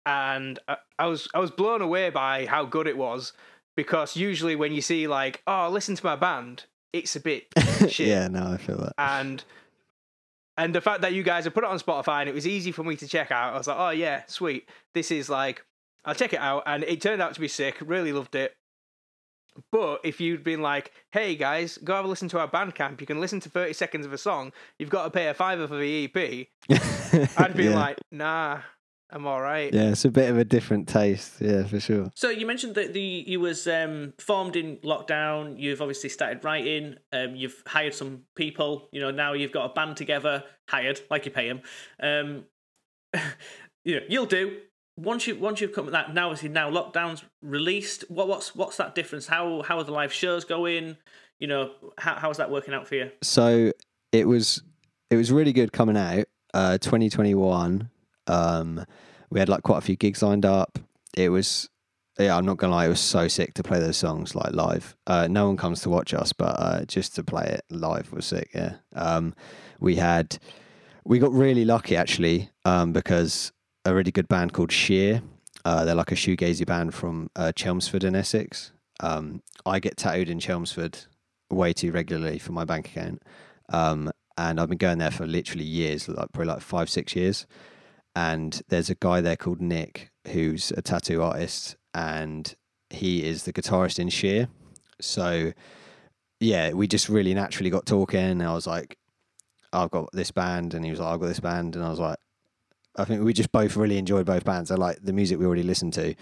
and I, I was I was blown away by how good it was because usually when you see like oh listen to my band it's a bit shit yeah, no, I feel that. and and the fact that you guys have put it on Spotify and it was easy for me to check out I was like oh yeah sweet. This is like I'll check it out. And it turned out to be sick. Really loved it. But if you'd been like hey guys go have a listen to our Bandcamp. You can listen to 30 seconds of a song. You've got to pay a fiver for the EP I'd be yeah. like nah I'm all right yeah, it's a bit of a different taste. Yeah, for sure. So you mentioned that the you was um, formed in lockdown. You've obviously started writing. Um, you've hired some people. You know now you've got a band together, hired like you pay them. Um, you know you'll do once you once you've come to that. Now obviously now lockdown's released. What what's what's that difference? How how are the live shows going? You know how how's that working out for you? So it was it was really good coming out. Uh, 2021. Um, we had like quite a few gigs lined up. It was yeah, I'm not gonna lie, it was so sick to play those songs like live. Uh, no one comes to watch us, but uh, just to play it live was sick. Yeah. Um, we had we got really lucky actually um, because a really good band called Sheer. Uh, they're like a shoegazy band from uh, Chelmsford in Essex. Um, I get tattooed in Chelmsford way too regularly for my bank account, um, and I've been going there for literally years, like probably like five, six years. And there's a guy there called Nick who's a tattoo artist, and he is the guitarist in Sheer. So yeah, we just really naturally got talking. I was like, I've got this band, and he was like, I've got this band, and I was like, I think we just both really enjoyed both bands. I like the music we already listened to.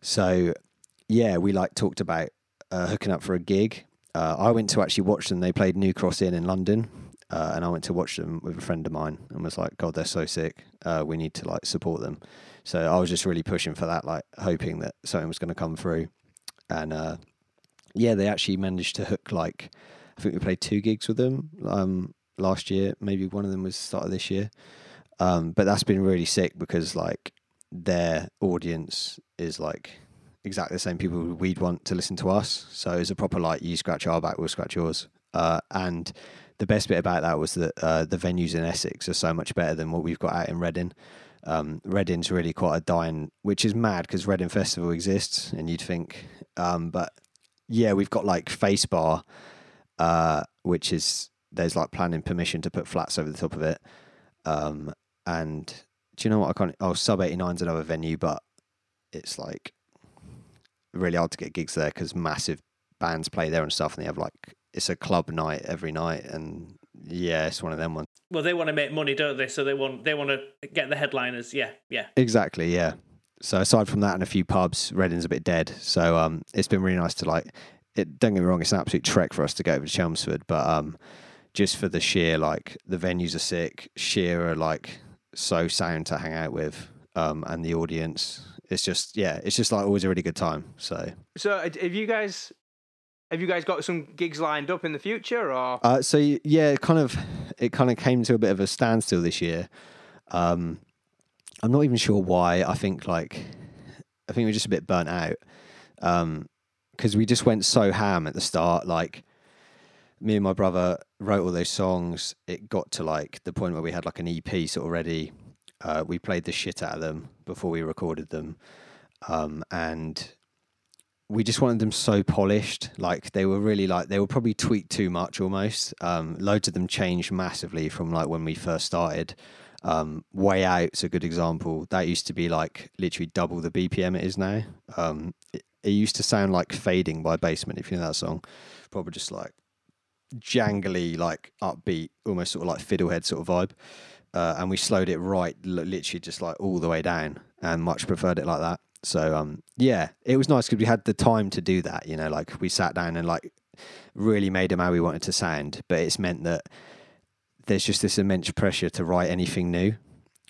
So yeah, we like talked about uh, hooking up for a gig. Uh, I went to actually watch them. They played New Cross Inn in London, uh, and I went to watch them with a friend of mine, and was like, "God, they're so sick. Uh, we need to like support them." So I was just really pushing for that, like hoping that something was going to come through. And uh, yeah, they actually managed to hook like I think we played two gigs with them um, last year. Maybe one of them was start of this year. Um, but that's been really sick because like their audience is like exactly the same people we'd want to listen to us. So it's a proper like you scratch our back, we'll scratch yours. Uh, and the best bit about that was that uh, the venues in Essex are so much better than what we've got out in Reading. Um, Reading's really quite a dying, which is mad because Reading Festival exists, and you'd think, um, but yeah, we've got like Face Bar, uh, which is there's like planning permission to put flats over the top of it. Um, and do you know what I can't? Oh, Sub 89's another venue, but it's like really hard to get gigs there because massive bands play there and stuff, and they have like it's a club night every night, and yeah, it's one of them ones. Well, they want to make money, don't they? So they want they want to get the headliners. Yeah, yeah. Exactly, yeah. So aside from that and a few pubs, Reading's a bit dead. So um, it's been really nice to like. It, don't get me wrong, it's an absolute trek for us to go over to Chelmsford, but um, just for the sheer like the venues are sick, sheer are like so sound to hang out with, um, and the audience it's just yeah, it's just like always a really good time. So So have you guys have you guys got some gigs lined up in the future or Uh, so yeah, kind of it kind of came to a bit of a standstill this year. Um, I'm not even sure why. I think like I think we're just a bit burnt out because we just went so ham at the start. Like me and my brother wrote all those songs. It got to like the point where we had like an EP sort of ready. Uh, we played the shit out of them before we recorded them, um, and we just wanted them so polished. Like they were really like they were probably tweaked too much almost. Um, loads of them changed massively from like when we first started. Um, Way Out's a good example. That used to be like literally double the BPM it is now. Um, it, it used to sound like Fading by Basement, if you know that song. Probably just like jangly, like upbeat, almost sort of like fiddlehead sort of vibe. Uh, and we slowed it right, literally just like all the way down, and much preferred it like that. So um, yeah, it was nice because we had the time to do that. You know, like we sat down and like really made them how we wanted to sound. But it's meant that there's just this immense pressure to write anything new.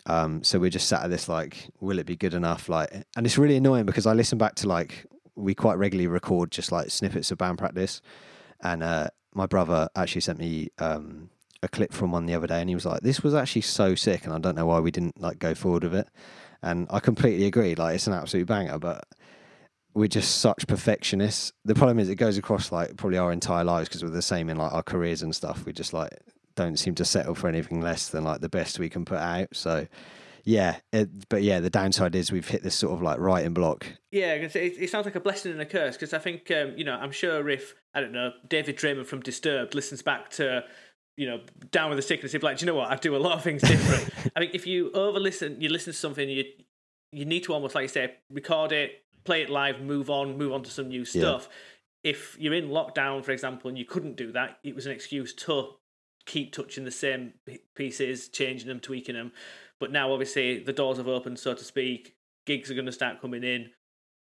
Um, so we just sat at this like, will it be good enough? Like, and it's really annoying because I listen back to like we quite regularly record just like snippets of band practice, and uh, my brother actually sent me um, a clip from one the other day, and he was like, "This was actually so sick," and I don't know why we didn't like go forward with it. And I completely agree. Like, it's an absolute banger, but we're just such perfectionists. The problem is, it goes across like probably our entire lives because we're the same in like our careers and stuff. We just like don't seem to settle for anything less than like the best we can put out. So, yeah. It, but yeah, the downside is we've hit this sort of like writing block. Yeah, it, it sounds like a blessing and a curse because I think um, you know I'm sure if I don't know David Draiman from Disturbed listens back to you know Down with the Sickness, be like, do you know what? I do a lot of things different. I mean, if you over listen, you listen to something, you you need to almost like you say record it, play it live, move on, move on to some new stuff. If you're in lockdown, for example, and you couldn't do that, it was an excuse to keep touching the same pieces, changing them, tweaking them. But now, obviously, the doors have opened, so to speak. Gigs are going to start coming in.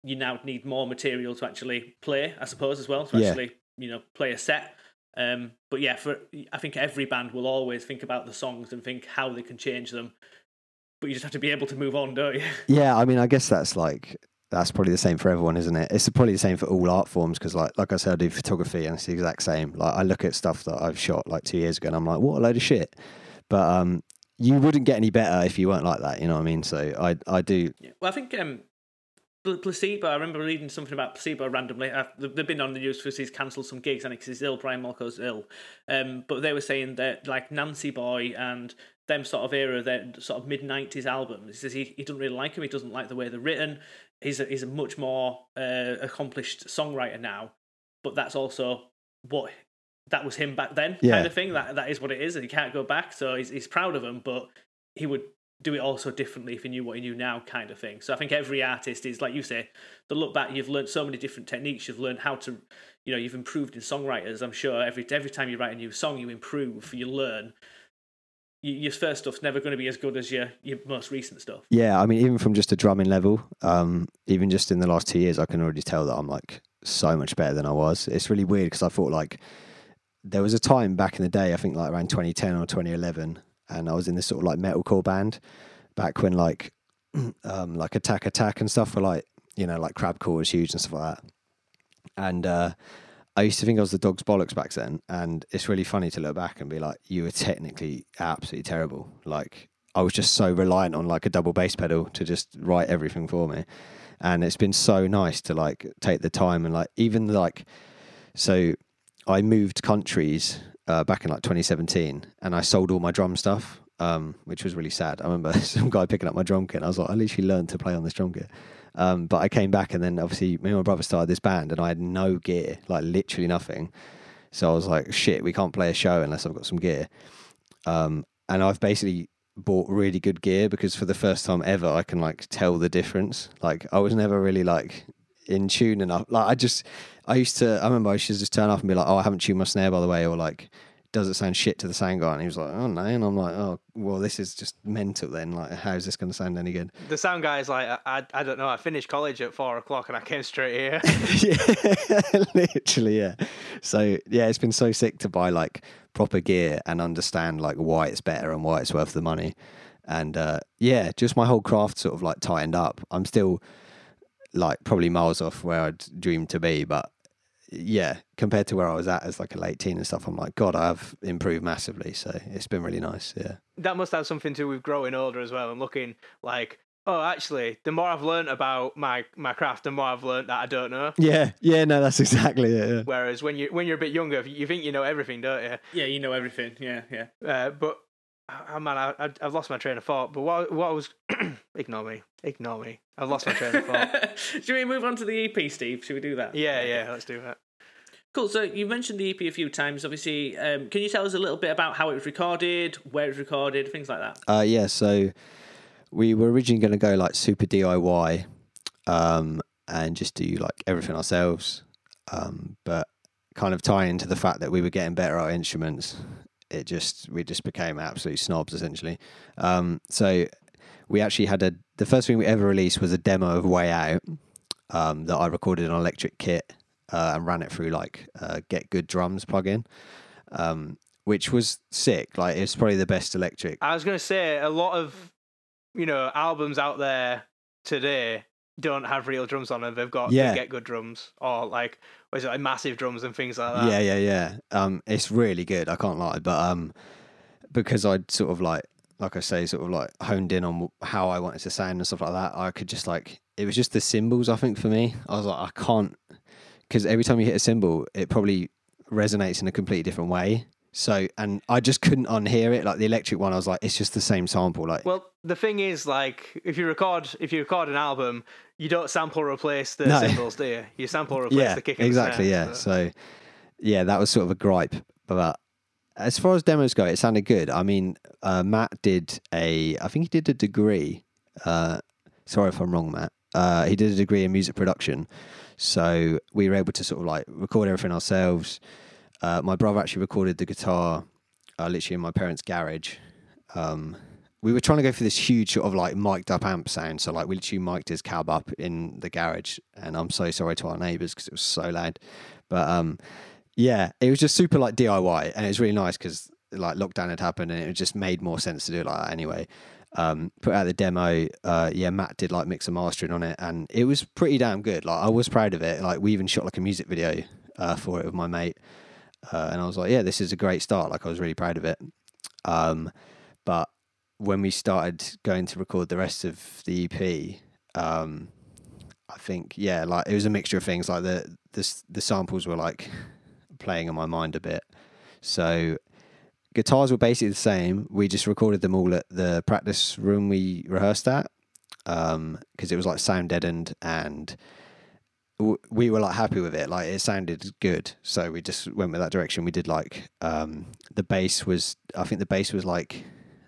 You now need more material to actually play, I suppose, as well to Yeah. actually you know play a set. Um, but yeah, for I think every band will always think about the songs and think how they can change them. But you just have to be able to move on, don't you? Yeah, I mean, I guess that's like that's probably the same for everyone, isn't it? It's probably the same for all art forms because, like, like I said, I do photography and it's the exact same. Like, I look at stuff that I've shot like two years ago and I'm like, what a load of shit. But um, you wouldn't get any better if you weren't like that. You know what I mean? So I, I do. Yeah. Well, I think um, placebo. I remember reading something about placebo randomly. They- they've been on the news because he's cancelled some gigs and he's ill. Brian Molko's ill. Um, but they were saying that like Nancy Boy and them sort of era, their sort of mid '90s albums. He says he, he doesn't really like them. He doesn't like the way they're written. He's a, he's a much more uh, accomplished songwriter now. But that's also what that was him back then, Yeah. kind of thing. That that is what it is, and he can't go back. So he's he's proud of him, but he would do it also differently if he knew what he knew now, kind of thing. So I think every artist is like you say, the look back, you've learned so many different techniques. You've learned how to, you know, you've improved in songwriters. I'm sure every every time you write a new song, you improve, you learn. Your first stuff's never going to be as good as your your most recent stuff. Yeah, I mean, even from just a drumming level, um, even just in the last two years, I can already tell that I'm like so much better than I was. It's really weird because I thought like there was a time back in the day, I think like around 2010 or 2011, and I was in this sort of like metalcore band back when like um, like Attack Attack and stuff were like you know like Crabcore was huge and stuff like that. And uh, I used to think I was the dog's bollocks back then, and it's really funny to look back and be like, you were technically absolutely terrible. Like I was just so reliant on like a double bass pedal to just write everything for me. And it's been so nice to like take the time and like even like so I moved countries uh, back in like 2017 and I sold all my drum stuff, um, which was really sad. I remember some guy picking up my drum kit and I was like, I literally learned to play on this drum kit. Um, but I came back and then obviously me and my brother started this band and I had no gear, like literally nothing. So I was like, shit, we can't play a show unless I've got some gear. Um, and I've basically bought really good gear because for the first time ever, I can like tell the difference. Like I was never really like in tune enough. Like I just, I used to, I remember I used to just turn up and be like, oh, I haven't tuned my snare by the way, or like, does it sound shit to the sound guy? And he was like, oh no. And I'm like, oh, well, this is just mental then. Like, how's this going to sound any good? The sound guy is like, I, I, I don't know. I finished college at four o'clock and I came straight here. yeah, literally, yeah. So yeah, it's been so sick to buy like proper gear and understand like why it's better and why it's worth the money. and uh, yeah, just my whole craft sort of like tightened up. I'm still like probably miles off where I'd dreamed to be, but yeah, compared to where I was at as like a late teen and stuff, I'm like, God, I've improved massively. So it's been really nice. Yeah. That must have something to do with growing older as well and looking like, oh, actually, the more I've learned about my, my craft, the more I've learned that I don't know. Yeah. Yeah. No, that's exactly it. Yeah. Whereas when you when you're a bit younger, you think you know everything, don't you? Yeah, you know everything. Yeah, yeah. Uh, but oh, man, I, I, I've lost my train of thought. But what what I was ignore me, ignore me. I've lost my train of thought. Should we move on to the EP, Steve? Should we do that? Yeah, yeah, let's do that. Cool. So you mentioned the EP a few times. Obviously, um, can you tell us a little bit about how it was recorded, where it was recorded, things like that? Uh, yeah. So we were originally going to go like super DIY um, and just do like everything ourselves. Um, but kind of tying into the fact that we were getting better at our instruments, it just we just became absolute snobs essentially. Um, so we actually had a the first thing we ever released was a demo of Way Out um, that I recorded on Electric Kit uh, and ran it through like uh, Get Good Drums plugin, um, which was sick. Like it's probably the best electric. I was gonna say a lot of you know albums out there today don't have real drums on them. They've got Yeah. get good drums or like what is it like massive drums and things like that. Yeah, yeah, yeah. Um, it's really good. I can't lie, but um, because I'd sort of like, like I say, sort of like honed in on how I wanted to sound and stuff like that. I could just like, it was just the cymbals. I think for me, I was like, I can't, because every time you hit a cymbal, it probably resonates in a completely different way. So, and I just couldn't unhear it. Like the electric one, I was like, it's just the same sample. Like, Well, the thing is, like, if you record if you record an album, you don't sample replace the No. cymbals, do you? You sample replace yeah, the kick. exactly. snare, Yeah. so- So, yeah, that was sort of a gripe. But as far as demos go, it sounded good. I mean, uh, Matt did a, I think he did a degree. Uh, sorry if I'm wrong, Matt. Uh, he did a degree in music production. So we were able to sort of like record everything ourselves. Uh, my brother actually recorded the guitar uh, literally in my parents' garage. Um, we were trying to go for this huge sort of like mic'd up amp sound. So like we literally mic'd his cab up in the garage, and I'm so sorry to our neighbours because it was so loud. But um, yeah, it was just super like DIY, and it was really nice because like lockdown had happened, and it just made more sense to do it like that anyway. Um, put out the demo. Uh, yeah, Matt did like mix and mastering on it, and it was pretty damn good. Like I was proud of it. Like we even shot like a music video uh, for it with my mate, uh, and I was like, yeah, this is a great start. Like I was really proud of it. Um, but when we started going to record the rest of the EP, um, I think yeah, like it was a mixture of things. Like the the the samples were like playing on my mind a bit. So guitars were basically the same. We just recorded them all at the practice room we rehearsed at because it was like sound deadened and we were like happy with it. Like it sounded good, so we just went with that direction. We did like um, the bass was. I think the bass was like.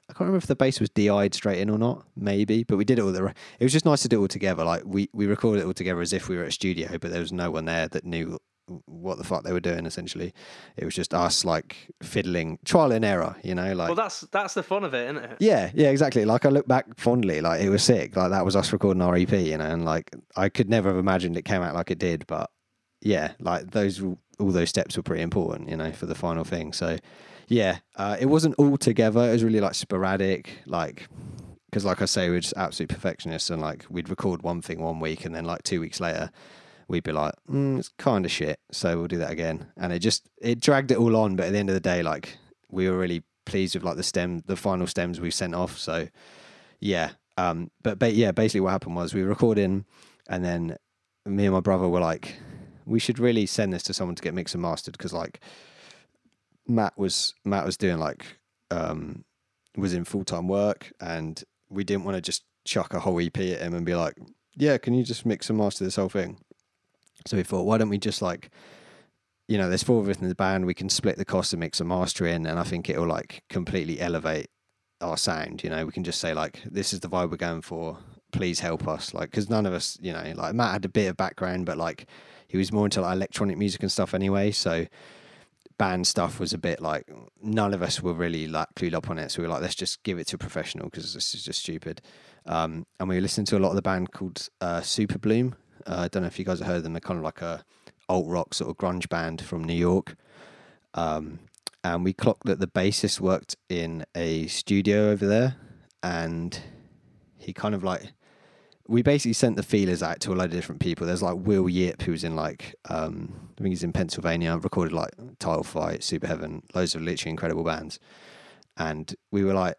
I can't remember if the bass was DI'd straight in or not, maybe, but we did it all. The it was just nice to do it all together. Like we we recorded it all together as if we were at a studio, but there was no one there that knew what the fuck they were doing. Essentially, it was just us like fiddling, trial and error. You know, like Well, that's that's the fun of it, isn't it? yeah, yeah, exactly. Like I look back fondly, like it was sick. Like that was us recording our EP, you know, and like I could never have imagined it came out like it did. But yeah, like those all those steps were pretty important, you know, for the final thing. So yeah, uh, it wasn't all together. It was really like sporadic, like because like I say, we're just absolute perfectionists, and like we'd record one thing one week, and then like two weeks later. We'd be like, mm, it's kind of shit, so we'll do that again, and it just it dragged it all on. But at the end of the day, like we were really pleased with like the stem, the final stems we sent off. So yeah, um, but but yeah, basically what happened was we were recording, and then me and my brother were like, we should really send this to someone to get mixed and mastered because like Matt was Matt was doing like um, was in full time work, and we didn't want to just chuck a whole EP at him and be like, yeah, can you just mix and master this whole thing? So we thought, why don't we just like you know, there's four of us in the band. We can split the cost of mix and mastering, and I think it will like completely elevate our sound. You know, we can just say like, "This is the vibe we're going for. Please help us." Like, because none of us, you know, like Matt had a bit of background, but like he was more into like electronic music and stuff anyway. So band stuff was a bit like none of us were really like clued up on it. So we were like, let's just give it to a professional because this is just stupid. Um, and we listened to a lot of the band called uh, Superbloom. Uh, I don't know if you guys have heard of them. They're kind of like a alt rock sort of grunge band from New York. Um, and we clocked that the bassist worked in a studio over there. and he kind of like we basically sent the feelers out to a lot of different people. There's like Will Yip, who's in like um, I think he's in Pennsylvania, recorded like Title Fight, Superheaven, loads of literally incredible bands. And we were like,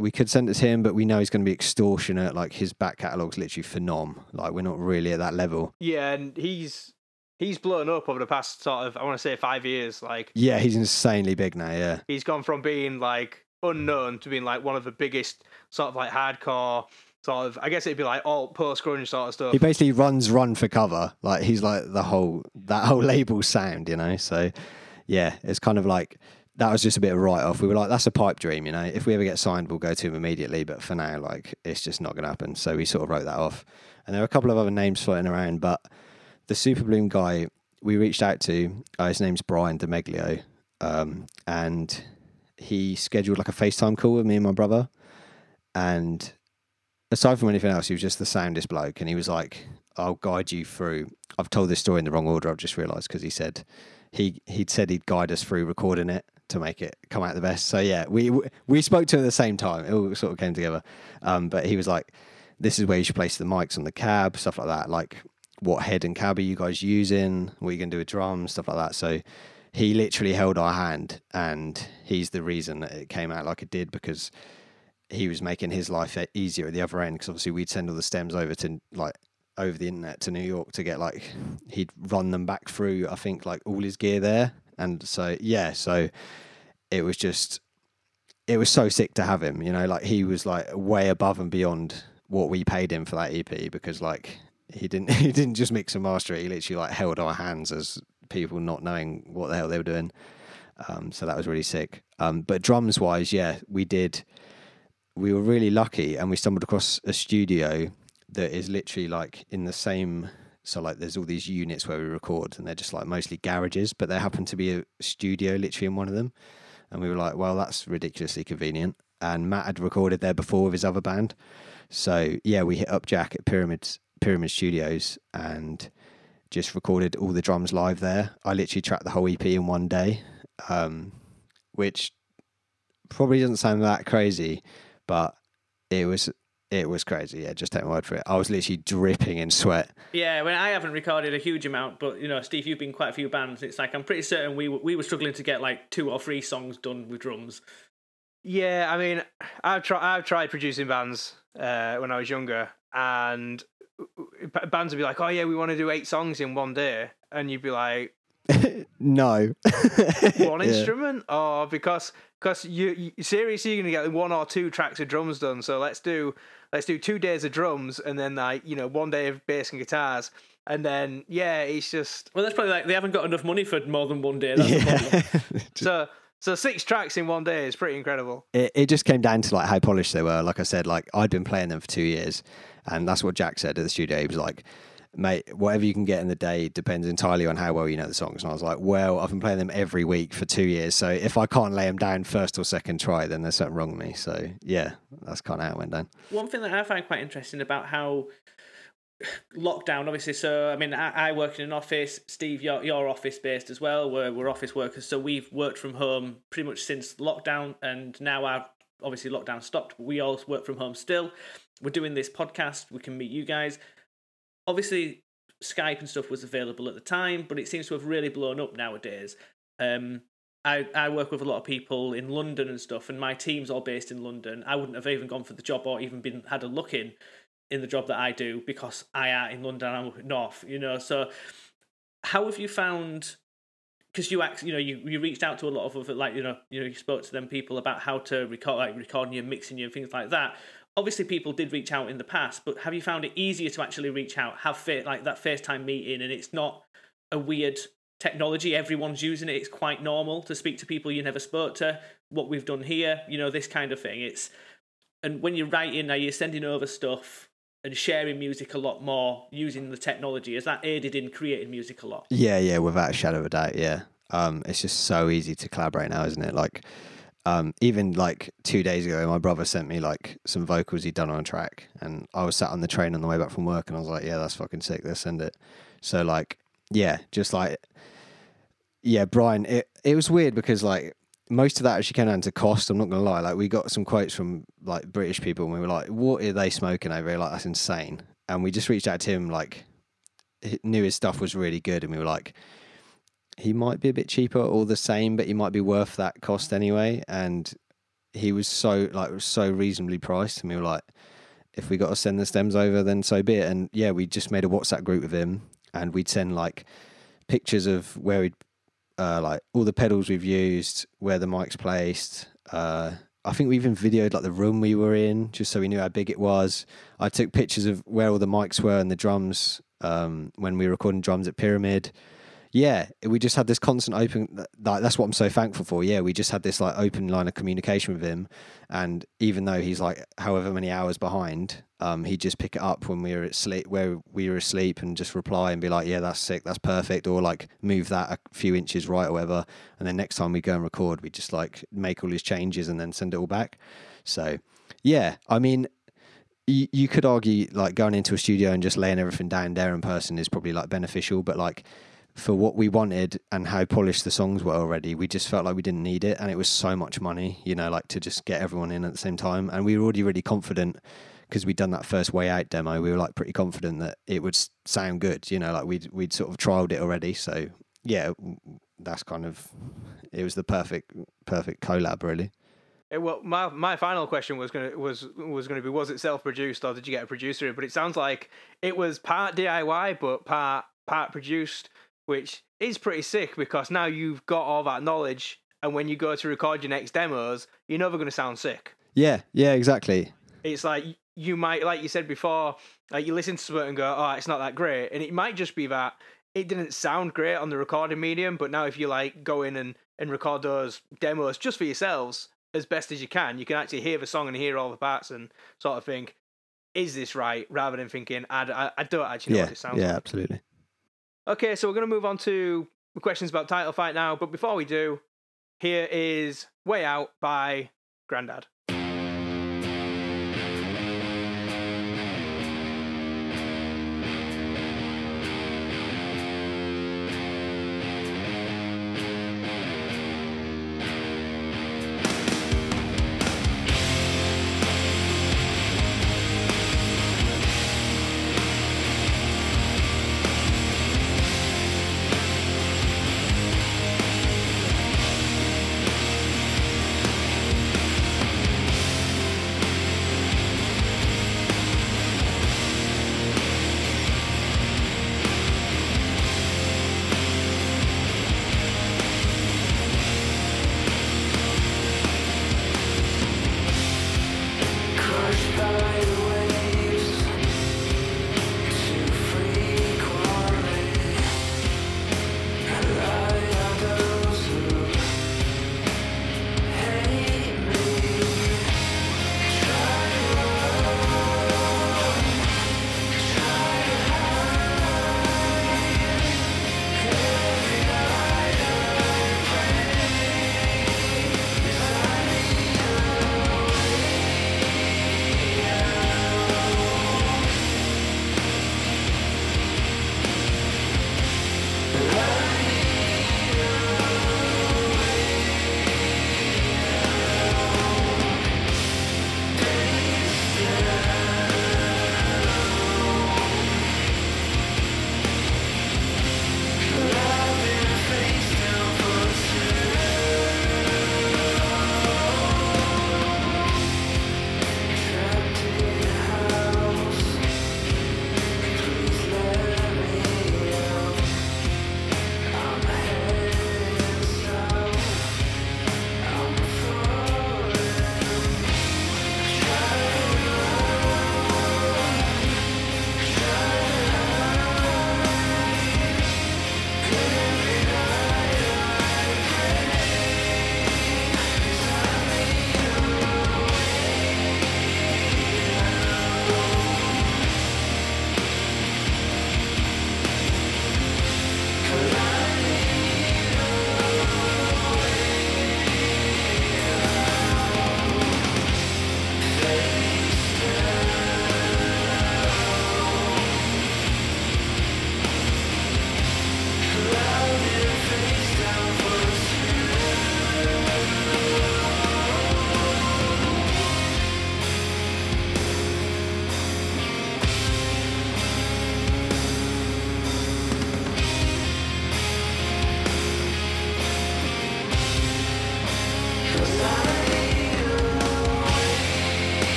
we could send it to him, but we know he's going to be extortionate. Like his back catalogue's literally phenom. Like we're not really at that level. Yeah, and he's he's blown up over the past sort of I want to say five years. Like Yeah, he's insanely big now. Yeah, he's gone from being like unknown to being like one of the biggest sort of like hardcore sort of I guess it'd be like all post grunge sort of stuff. he basically runs run for cover. Like he's like the whole that whole label sound, you know. So yeah, it's kind of like that was just a bit of write off. We were like, that's a pipe dream, you know. If we ever get signed, we'll go to him immediately. But for now, like it's just not going to happen. So we sort of wrote that off. And there were a couple of other names floating around, but the Superbloom guy we reached out to, uh, his name's Brian Demeglio, um, and he scheduled like a FaceTime call with me and my brother. And aside from anything else, he was just the soundest bloke. And he was like, I'll guide you through. I've told this story in the wrong order, I've just realised, because he said he he'd said he'd guide us through recording it to make it come out the best. So yeah, we we spoke to him at the same time. It all sort of came together. Um, but he was like, "This is where you should place the mics on the cab, stuff like that. Like, what head and cab are you guys using? What are you gonna do with drums, stuff like that." So he literally held our hand, and he's the reason that it came out like it did because he was making his life easier at the other end. Because obviously we'd send all the stems over to like over the internet to New York to get like he'd run them back through. I think like all his gear there, and so yeah, so it was just it was so sick to have him. You know, like he was like way above and beyond what we paid him for that EP because like he didn't he didn't just mix and master it. He literally like held our hands as people not knowing what the hell they were doing. Um, so that was really sick. Um, but drums wise, yeah, we did. We were really lucky, and we stumbled across a studio that is literally like in the same. So like, there's all these units where we record, and they're just like mostly garages, but there happened to be a studio literally in one of them, and we were like, well, that's ridiculously convenient. And Matt had recorded there before with his other band, so yeah, we hit up Jack at Pyramid Pyramid Studios and just recorded all the drums live there. I literally tracked the whole EP in one day, um, which probably doesn't sound that crazy, but it was it was crazy. Yeah, just take my word for it. I was literally dripping in sweat. Yeah, well, I haven't recorded a huge amount, but you know, Steve, you've been quite a few bands. It's like I'm pretty certain we were- we were struggling to get like two or three songs done with drums. Yeah, I mean, I've tried. I've tried producing bands uh, when I was younger, and bands would be like, "Oh yeah, we want to do eight songs in one day," and you'd be like, no, "One Yeah. instrument?" Oh, because because you, you seriously you're gonna get one or two tracks of drums done. So let's do let's do two days of drums, and then like you know one day of bass and guitars, and then yeah, it's just Well, that's probably like they haven't got enough money for more than one day. That's the. Yeah. so so six tracks in one day is pretty incredible. it, it just came down to like how polished they were. Like I said, like I'd been playing them for two years, and that's what Jack said at the studio. He was like, "Mate, whatever you can get in the day depends entirely on how well you know the songs." And I was like, "Well, I've been playing them every week for two years, so if I can't lay them down first or second try, then there's something wrong with me." So yeah, that's kind of how it went down. One thing that I find quite interesting about how lockdown, obviously. So, I mean, I, I work in an office. Steve, you're, you're office based as well. We're, we're office workers. So, we've worked from home pretty much since lockdown. And now, our obviously, lockdown stopped, we all work from home still. We're doing this podcast. We can meet you guys. Obviously, Skype and stuff was available at the time, but it seems to have really blown up nowadays. Um, I, I work with a lot of people in London and stuff, and my team's all based in London. I wouldn't have even gone for the job or even been had a look in in the job that I do because I am in London. I'm north, you know. So, how have you found? Because you act, you know, you, you reached out to a lot of other, like you know, you know, you spoke to them people about how to record, like recording you, mixing you, and things like that. Obviously, people did reach out in the past, but have you found it easier to actually reach out, have fa- like that FaceTime meeting, and it's not a weird technology. Everyone's using it. It's quite normal to speak to people you never spoke to. What we've done here, you know, this kind of thing. It's and when you're writing, now you're sending over stuff and sharing music a lot more using the technology. Has that aided in creating music a lot? Yeah, yeah, without a shadow of a doubt. Yeah, um, it's just so easy to collaborate now, isn't it? Like, um, even like two days ago, my brother sent me like some vocals he'd done on a track, and I was sat on the train on the way back from work, and I was like, "Yeah, that's fucking sick. Let's send it." So like, yeah, just like, yeah, Brian. It it was weird because like most of that actually came down to cost. I'm not gonna lie. Like we got some quotes from like British people, and we were like, "What are they smoking over? Like that's insane." And we just reached out to him, like knew his stuff was really good, and we were like, he might be a bit cheaper or the same, but he might be worth that cost anyway. And he was so like so reasonably priced, and we were like, if we got to send the stems over, then so be it. And yeah, we just made a WhatsApp group with him, and we'd send like pictures of where we'd uh, like all the pedals we've used, where the mic's placed. Uh, I think we even videoed like the room we were in, just so we knew how big it was. I took pictures of where all the mics were and the drums um, when we were recording drums at Pyramid yeah, we just had this constant open. That's what I'm so thankful for. Yeah, we just had this like open line of communication with him, and even though he's like however many hours behind, um, he'd just pick it up when we were at sleep, where we were asleep, and just reply and be like, "Yeah, that's sick, that's perfect," or like move that a few inches right or whatever. And then next time we go and record, we just like make all his changes and then send it all back. So, yeah, I mean, you could argue like going into a studio and just laying everything down there in person is probably like beneficial, but like for what we wanted and how polished the songs were already, we just felt like we didn't need it. And it was so much money, you know, like to just get everyone in at the same time. And we were already really confident because we'd done that first way out demo. We were like pretty confident that it would sound good, you know, like we'd, we'd sort of trialed it already. So yeah, that's kind of, it was the perfect, perfect collab really. Eh, well, my my final question was gonna was was gonna be was it self produced or did you get a producer? But it sounds like it was part DIY but part part produced which is pretty sick because now you've got all that knowledge, and when you go to record your next demos, you're never going to sound sick. Yeah, yeah, exactly. It's like you might, like you said before, like you listen to it and go, "Oh, it's not that great," and it might just be that it didn't sound great on the recording medium. But now, if you like go in and and record those demos just for yourselves as best as you can, you can actually hear the song and hear all the parts and sort of think, "Is this right?" Rather than thinking, "I, I, I don't actually know yeah, what it sounds like. yeah, like." absolutely. Okay, so we're going to move on to questions about title fight now. But before we do, here is Way Out by Grandad.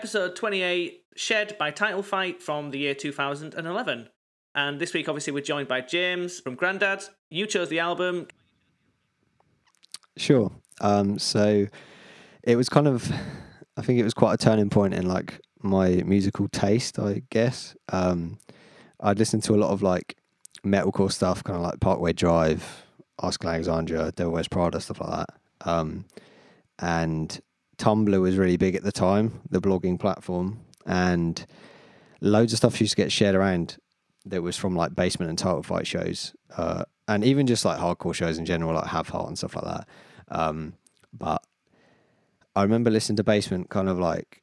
Episode 28, Shed by Title Fight from the year 2011. And this week, obviously, we're joined by James from Grandad. You chose the album. Sure. Um, so it was kind of, I think it was quite a turning point in like my musical taste, I guess. Um, I'd listened to a lot of like metalcore stuff, kind of like Parkway Drive, Ask Alexandria, Devil Wears Prada, stuff like that. Um, and Tumblr was really big at the time, the blogging platform, and loads of stuff used to get shared around that was from like basement and title fight shows, uh, and even just like hardcore shows in general, like Have Heart and stuff like that. Um, but I remember listening to Basement kind of like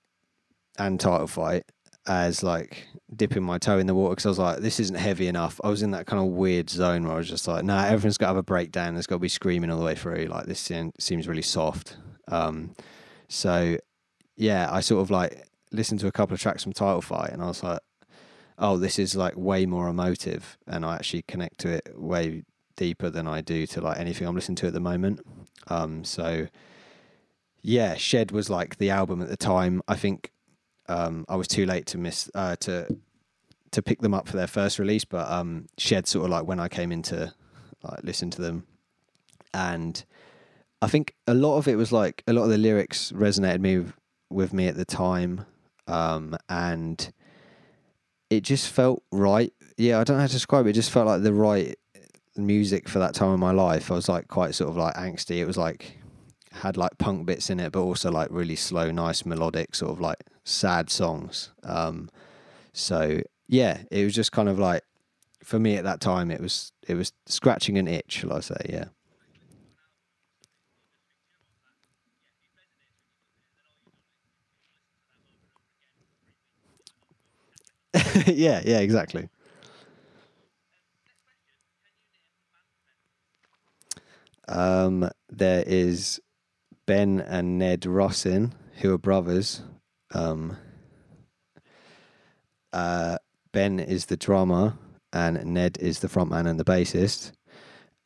and Title Fight as like dipping my toe in the water because I was like, this isn't heavy enough. I was in that kind of weird zone where I was just like, nah, everything's got to have a breakdown. There's got to be screaming all the way through. Like this seems really soft. Um, so yeah, I sort of like listened to a couple of tracks from Title Fight and I was like, oh, this is like way more emotive and I actually connect to it way deeper than I do to like anything I'm listening to at the moment. Um, so yeah, Shed was like the album at the time. I think um, I was too late to miss uh, to to pick them up for their first release, but um, Shed sort of like when I came into like listen to them, and I think a lot of it was like a lot of the lyrics resonated me with, me at the time, um, and it just felt right. Yeah, I don't know how to describe it. It just felt like the right music for that time in my life. I was like quite sort of like angsty. It was like had like punk bits in it, but also like really slow, nice melodic sort of like sad songs. Um, so yeah, it was just kind of like for me at that time, it was it was scratching an itch, shall I say? Yeah. yeah, yeah, exactly. Um, there is Ben and Ned Russin, who are brothers. Um, uh, ben is the drummer, and Ned is the frontman and the bassist.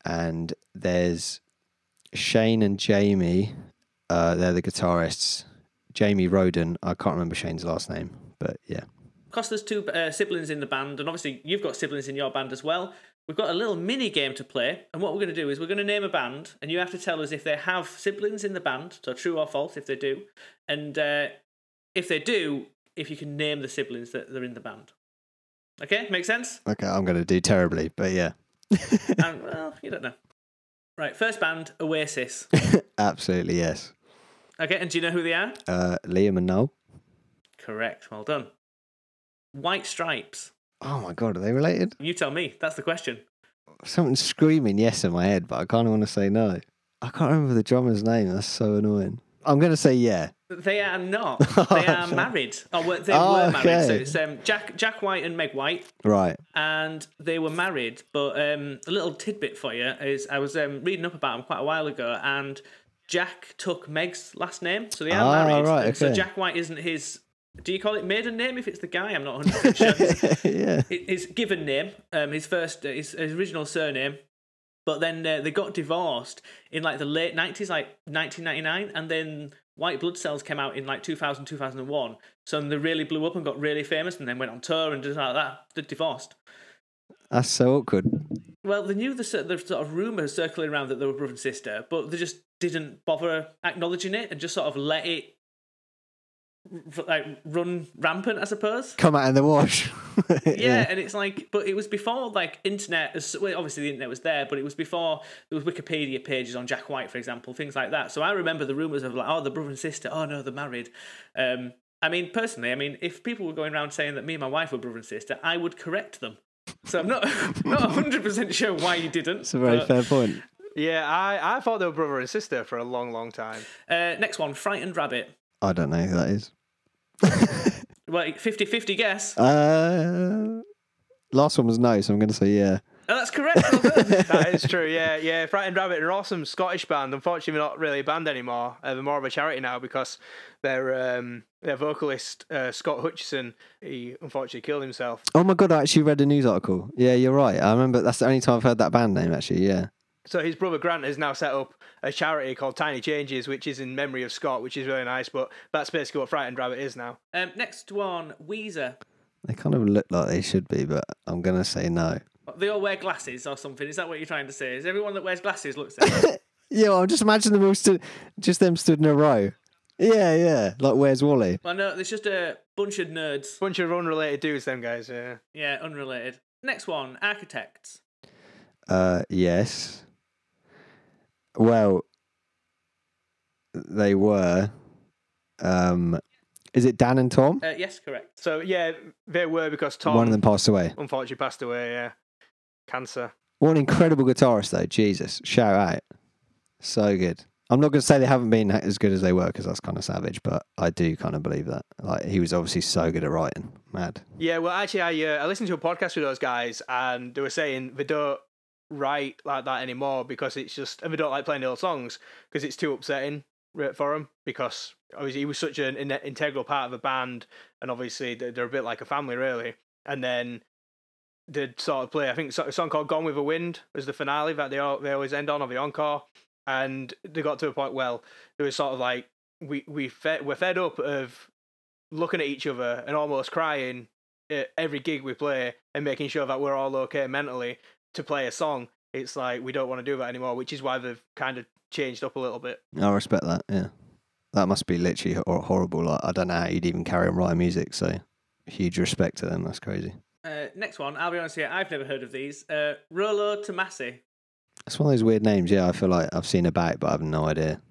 And there's Shane and Jamie. Uh, they're the guitarists. Jamie Rhoden. I can't remember Shane's last name, but yeah. Because there's two uh, siblings in the band, and obviously you've got siblings in your band as well we've got a little mini game to play. And what we're going to do is we're going to name a band, and you have to tell us if they have siblings in the band, so true or false if they do. And uh, if they do, if you can name the siblings that they're in the band. Okay, make sense? Okay, I'm going to do terribly, but yeah. and, well, you don't know. Right, first band, Oasis. Absolutely, yes. Okay, and do you know who they are? Uh, Liam and Noel. Correct, well done. White Stripes. Oh my god, are they related? You tell me. That's the question. Something's screaming yes in my head, but I kind of want to say no. I can't remember the drummer's name. That's so annoying. I'm going to say yeah. They are not. They are married. Oh, well, they oh, were married. Okay. So it's um, Jack Jack White and Meg White. Right. And they were married. But um, a little tidbit for you is I was um, reading up about them quite a while ago, and Jack took Meg's last name, so they are ah, married. Right, okay. So Jack White isn't his do you call it maiden name if it's the guy? I'm not 100% sure. yeah. His given name, um, his first, his, his original surname, but then uh, they got divorced in like the late 90s, like 1999, and then White Blood Cells came out in like 2000, 2001. So they really blew up and got really famous and then went on tour and just like that. They divorced. That's so awkward. Well, they knew the, the sort of rumours circling around that they were brother and sister, but they just didn't bother acknowledging it and just sort of let it like run rampant, I suppose. Come out in the wash. yeah, yeah, and it's like, but it was before like internet. Well, obviously the internet was there, but it was before there was Wikipedia pages on Jack White, for example, things like that. So I remember the rumors of like, oh, the brother and sister. Oh no, they're married. Um, I mean, personally, I mean, if people were going around saying that me and my wife were brother and sister, I would correct them. So I'm not not 100 percent sure why you didn't. It's a very but, fair point. Yeah, I, I thought they were brother and sister for a long, long time. Uh, next one, Frightened Rabbit. I don't know who that is. well, 50 50 guess. Uh, last one was no, so I'm going to say yeah. Oh, that's correct. that is true. Yeah, yeah. Frightened Rabbit are awesome Scottish band. Unfortunately, not really a band anymore. Uh, they're more of a charity now because their um, their vocalist uh, Scott Hutchison he unfortunately killed himself. Oh my god! I actually read a news article. Yeah, you're right. I remember that's the only time I've heard that band name. Actually, yeah. So his brother Grant has now set up a charity called Tiny Changes, which is in memory of Scott, which is really nice. But that's basically what Frightened Rabbit is now. Um, next one, Weezer. They kind of look like they should be, but I'm gonna say no. They all wear glasses or something. Is that what you're trying to say? Is everyone that wears glasses looks it? Yeah, well, I'm just imagining them all stood, just them stood in a row. Yeah, yeah. Like, where's Wally? well, no, there's just a bunch of nerds. Bunch of unrelated dudes, them guys. Yeah. Yeah, unrelated. Next one, architects. Uh, yes. Well, they were. Um, is it Dan and Tom? Uh, yes, correct. So yeah, they were because Tom One of them passed away. unfortunately passed away. Yeah, cancer. What an incredible guitarist, though. Jesus, shout out. So good. I'm not going to say they haven't been as good as they were because that's kind of savage, but I do kind of believe that. Like, he was obviously so good at writing. Mad. Yeah, well, actually, I uh, I listened to a podcast with those guys, and they were saying they don't write like that anymore because it's just and they don't like playing the old songs because it's too upsetting for him because obviously he was such an in- integral part of a band, and obviously they're, a bit like a family, really. And then they'd sort of play. I think a song called "Gone with the Wind" was the finale that they all, they always end on, or the encore. And they got to a point. Well, it was sort of like we we fed, we're fed up of looking at each other and almost crying at every gig we play and making sure that we're all okay mentally to play a song. It's like we don't want to do that anymore, which is why they've kind of changed up a little bit. I respect that, yeah. That must be literally hor- horrible. Like, I don't know how you'd even carry on writing music, so huge respect to them. That's crazy. Uh, next one, I'll be honest here, I've never heard of these. Uh, Rolo Tomassi. It's one of those weird names, yeah. I feel like I've seen about, but I have no idea.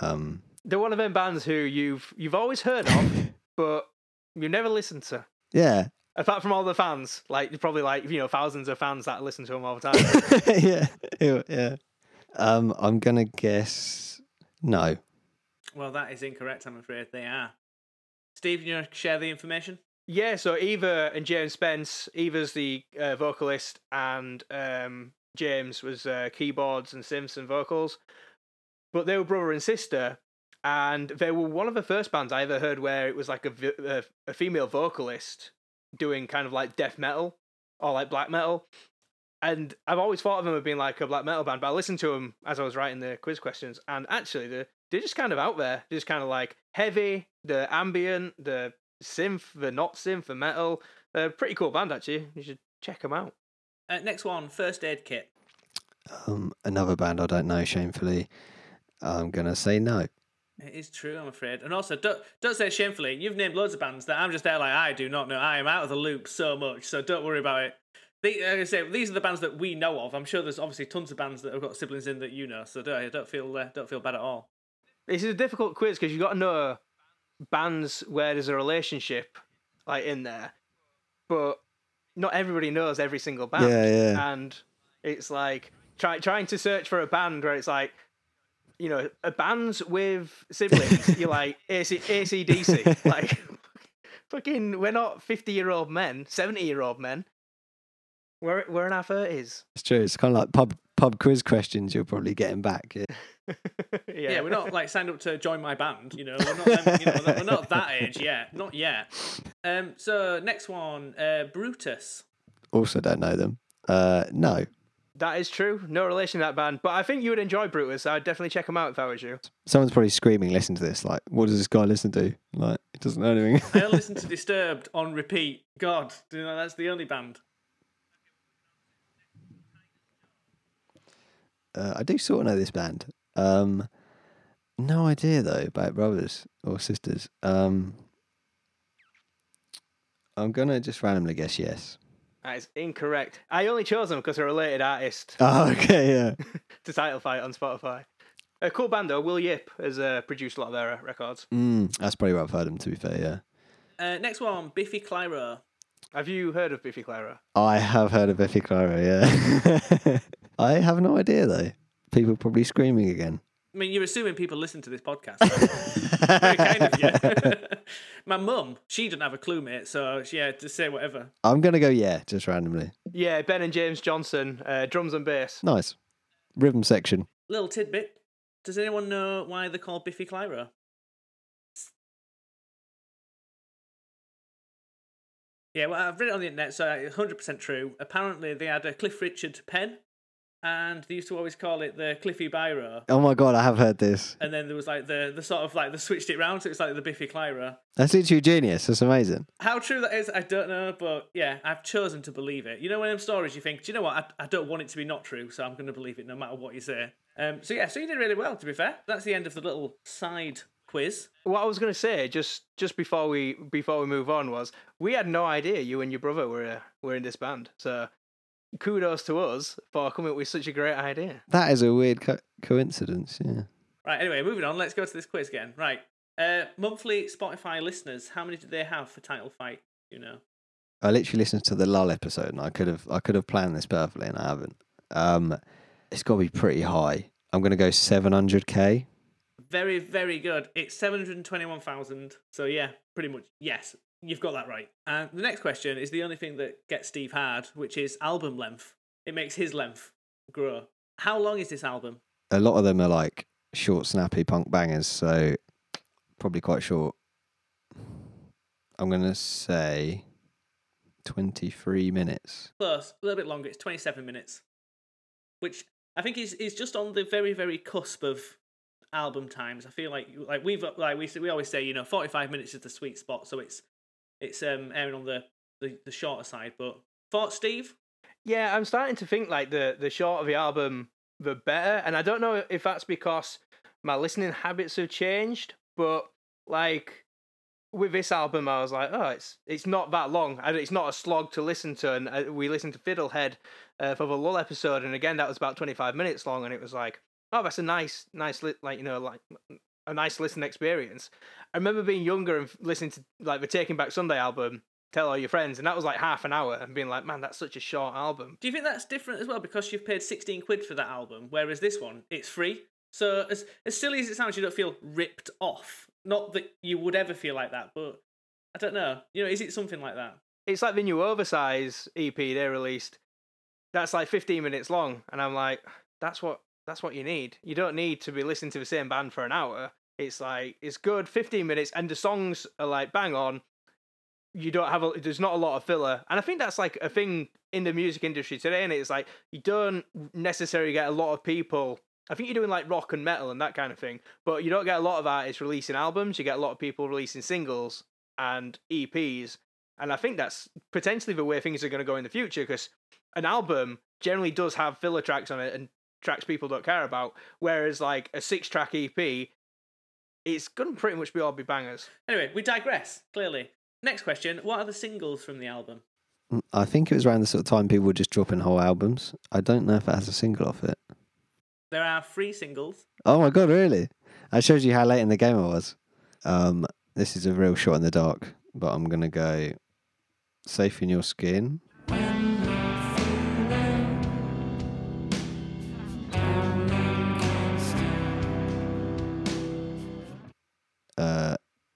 Um, They're one of them bands who you've you've always heard of, but you never listened to. yeah, Apart from all the fans, like probably like you know thousands of fans that listen to them all the time. yeah, yeah, yeah. Um, I'm gonna guess no. Well, that is incorrect, I'm afraid. They are. Steve, you want to share the information? Yeah, so Eva and James Spence. Eva's the uh, vocalist, and um, James was uh, keyboards and synths and vocals. But they were brother and sister, and they were one of the first bands I ever heard where it was like a female vocalist doing kind of like death metal or like black metal. And I've always thought of them as being like a black metal band, but I listened to them as I was writing the quiz questions, and actually they're, they're just kind of out there. They're just kind of like heavy, the ambient, the synth, the not synth, the metal. They're a pretty cool band, actually. You should check them out. Uh, next one, First Aid Kit. Um, another band I don't know. Shamefully, I'm gonna say no. It is true, I'm afraid. And also, don't, don't say shamefully. You've named loads of bands that I'm just there like, I do not know. I am out of the loop so much, so don't worry about it. The, like I say, these are the bands that we know of. I'm sure there's obviously tons of bands that have got siblings in that you know, so don't, don't feel uh, don't feel bad at all. This is a difficult quiz because you've got to know bands where there's a relationship like in there, but not everybody knows every single band. Yeah, yeah. And it's like try, trying to search for a band where it's like, you know, a bands with siblings. you're like AC, ACDC. like, fucking, we're not 50 year old men, 70 year old men. We're, we're in our 30s. It's true. It's kind of like pub pub quiz questions. You're probably getting back. Yeah. yeah. Yeah, we're not like signed up to join my band. You know, we're not them, you know, we're not that age yet, not yet. Um, so next one, uh, Brutus. Also, don't know them. Uh, no. That is true. No relation to that band. But I think you would enjoy Brutus. I'd definitely check them out if I was you. Someone's probably screaming. Listen to this. Like, what does this guy listen to? Like, he doesn't know anything. I only listen to Disturbed on repeat. God, do you know that's the only band. uh, I do sort of know this band. Um, no idea though about brothers or sisters. Um, I'm gonna just randomly guess yes. That is incorrect. I only chose them because they're a related artist Oh, okay, yeah. to Title Fight on Spotify. A cool band though. Will Yip has uh, produced a lot of their uh, records. Mm, that's probably where I've heard them. To be fair, yeah. Uh, next one, Biffy Clyro. Have you heard of Biffy Clyro? I have heard of Biffy Clyro. Yeah. I have no idea though. People probably screaming again. I mean, you're assuming people listen to this podcast. Very kind of you. My mum, she didn't have a clue, mate. So yeah, just say whatever. I'm gonna go yeah, just randomly. Yeah, Ben and James Johnston, uh, drums and bass. Nice. Rhythm section. Little tidbit. Does anyone know why they're called Biffy Clyro? Yeah, well, I've read it on the internet, so 100% true. Apparently, they had a Cliff Richard pen, and they used to always call it the Cliffy Biro. Oh my god, I have heard this. And then there was like the the sort of like they switched it round, so it's like the Biffy Clyro. That's literally genius. That's amazing. How true that is, I don't know, but yeah, I've chosen to believe it. You know, when them stories, you think, do you know what? I, I don't want it to be not true, so I'm going to believe it no matter what you say. Um, so yeah, so you did really well. To be fair, that's the end of the little side quiz. What I was going to say just just before we before we move on was we had no idea you and your brother were uh, were in this band. So kudos to us for coming up with such a great idea. That is a weird co- coincidence. Yeah. Right. Anyway, moving on. Let's go to this quiz again. Right. Uh, monthly Spotify listeners. How many did they have for Title Fight? You know. I literally listened to the Lull episode, and I could have I could have planned this perfectly, and I haven't. Um, it's got to be pretty high. I'm gonna go 700k. Very, very good. It's 721,000. So, yeah, pretty much, yes, you've got that right. And the next question is the only thing that gets Steve hard, which is album length. It makes his length grow. How long is this album? A lot of them are like short, snappy punk bangers, so probably quite short. I'm gonna say 23 minutes. Close, a little bit longer. It's 27 minutes, which I think is, is just on the very, very cusp of album times. I feel like like we've like we we always say you know 45 minutes is the sweet spot, so it's it's um airing on the the, the shorter side. But thought Steve, Yeah, I'm starting to think like the the shorter the album, the better. And I don't know if that's because my listening habits have changed, but like with this album, I was like, oh, it's it's not that long. and It's not a slog to listen to. And uh, we listened to Fiddlehead uh, for the Lull episode, and again, that was about 25 minutes long, and it was like, oh, that's a nice, nice, li- like you know, like a nice listen experience. I remember being younger and listening to like the Taking Back Sunday album. Tell all your friends, and that was like half an hour, and being like, "Man, that's such a short album." do you think that's different as well because you've paid 16 quid for that album, whereas this one it's free? So as as silly as it sounds, you don't feel ripped off. Not that you would ever feel like that, but I don't know. You know, is it something like that? it's like the new oversize EP they released. That's like 15 minutes long, and I'm like, that's what that's what you need. You don't need to be listening to the same band for an hour. It's like it's good 15 minutes, and the songs are like bang on. You don't have a there's not a lot of filler, and I think that's like a thing in the music industry today. And it's like you don't necessarily get a lot of people. I think you're doing like rock and metal and that kind of thing, but you don't get a lot of artists releasing albums. You get a lot of people releasing singles and EPs, and I think that's potentially the way things are going to go in the future because an album generally does have filler tracks on it and tracks people don't care about, whereas like a six track EP, it's going to pretty much be all be bangers. Anyway, we digress. Clearly. Next question: What are the singles from the album? Mm, I think it was around the sort of time people were just dropping whole albums. I don't know if it has a single off it. There are three singles. Oh my god, really? That shows you how late in the game I was. Um, this is a real shot in the dark, but I'm gonna go "Safe in Your Skin."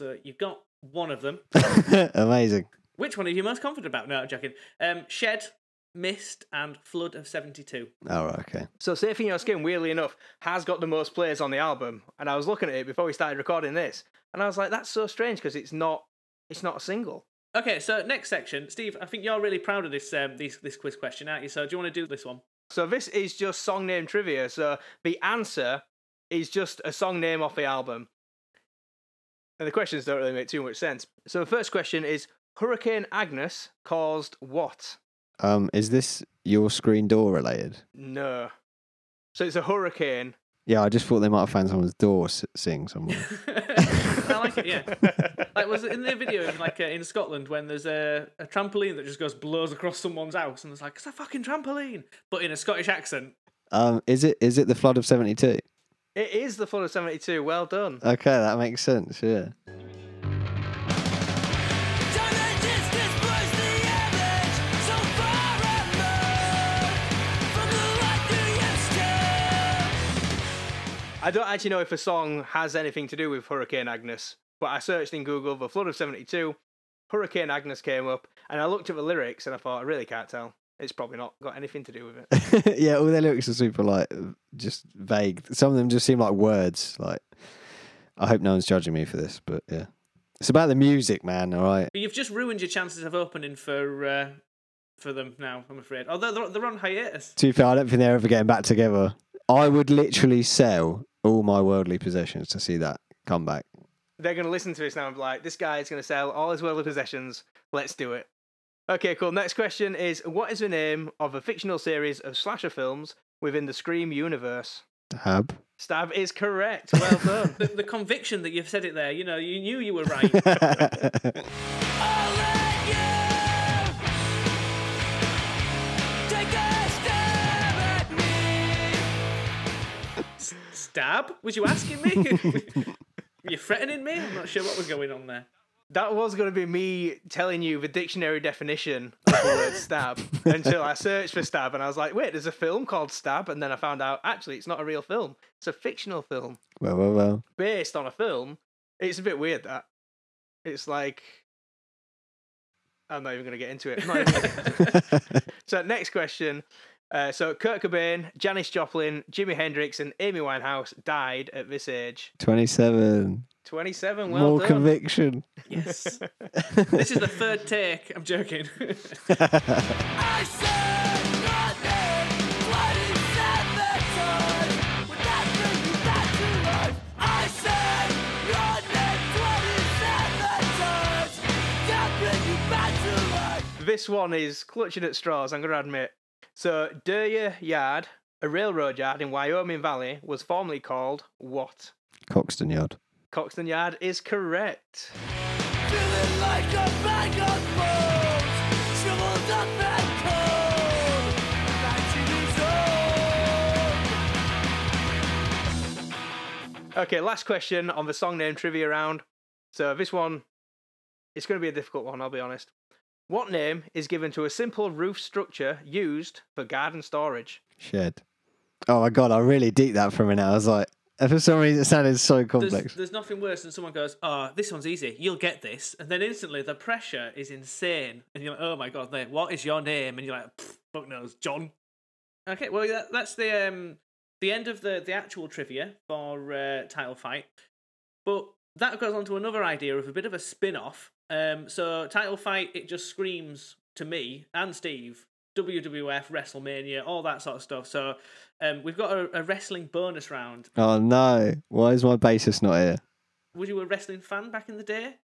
So you've got one of them. Amazing. Which one are you most confident about? No, I'm joking. Um, Shed, Mist, and Flood of 72. Oh, right, okay. So Safe in Your Skin, weirdly enough, has got the most plays on the album. And I was looking at it before we started recording this, and I was like, that's so strange because it's not it's not a single. Okay, so next section, Steve. I think you're really proud of this um, this this quiz question, aren't you? So do you want to do this one? So this is just song name trivia. So the answer is just a song name off the album. And the questions don't really make too much sense. So the first question is Hurricane Agnes caused what? Um, is this your screen door related? No. So it's a hurricane. Yeah, I just thought they might have found someone's door s- sitting somewhere. I like it. Yeah. Like was it in the video like uh, in Scotland when there's a, a trampoline that just goes blows across someone's house and it's like it's a fucking trampoline, but in a Scottish accent. um, is it is it the flood of seventy two? It is the flood of 72. Well done. Okay, that makes sense, yeah. I don't actually know if a song has anything to do with Hurricane Agnes, but I searched in Google the Flood of 72, Hurricane Agnes came up, and I looked at the lyrics and I thought, I really can't tell. It's probably not got anything to do with it. yeah, all their lyrics are super like just vague. Some of them just seem like words. Like, I hope no one's judging me for this, but yeah, it's about the music, man. All right. But you've just ruined your chances of opening for uh, for them now. I'm afraid. Although they're, they're on hiatus. To be fair, I don't think they're ever getting back together. I would literally sell all my worldly possessions to see that come back. They're going to listen to this now and be like, this guy is going to sell all his worldly possessions. Let's do it. Okay, cool. Next question is What is the name of a fictional series of slasher films within the Scream universe? Stab. Stab is correct. Well done. The, the conviction that you've said it there, you know, you knew you were right. S- Stab? Was you asking me? Were you threatening me? I'm not sure what was going on there. That was going to be me telling you the dictionary definition of the word stab until I searched for stab and I was like, wait, there's a film called Stab. And then I found out actually it's not a real film, it's a fictional film well, well, well. based on a film. It's a bit weird that. It's like. I'm not even going to get into it. Even gonna get into it. So next question. Uh, so Kurt Cobain, Janis Joplin, Jimi Hendrix, and Amy Winehouse died at this age. 27. 27. Well More done. conviction. Yes. this is the third take. I'm joking. This one is clutching at straws. I'm going to admit. So Duryea Yard, a railroad yard in Wyoming Valley, was formerly called what? Coxton Yard. Coxton Yard is correct. Okay, last question on the song name trivia round. So this one, it's going to be a difficult one. I'll be honest. What name is given to a simple roof structure used for garden storage? Shed. Oh my god, I really deep that for a minute. I was like, for some reason, it sounded so complex. there's nothing worse than someone goes, "Oh, this one's easy. You'll get this," and then instantly the pressure is insane, and you're like, "Oh my god, there, what is your name?" And you're like, "Fuck knows, John." Okay, well that, that's the um the end of the the actual trivia for uh, title fight, but that goes on to another idea of a bit of a spin off. Um, so title fight, it just screams to me and Steve. WWF, WrestleMania, all that sort of stuff. So, um, we've got a, a wrestling bonus round. Oh no, why is my bassist not here? Was you a wrestling fan back in the day?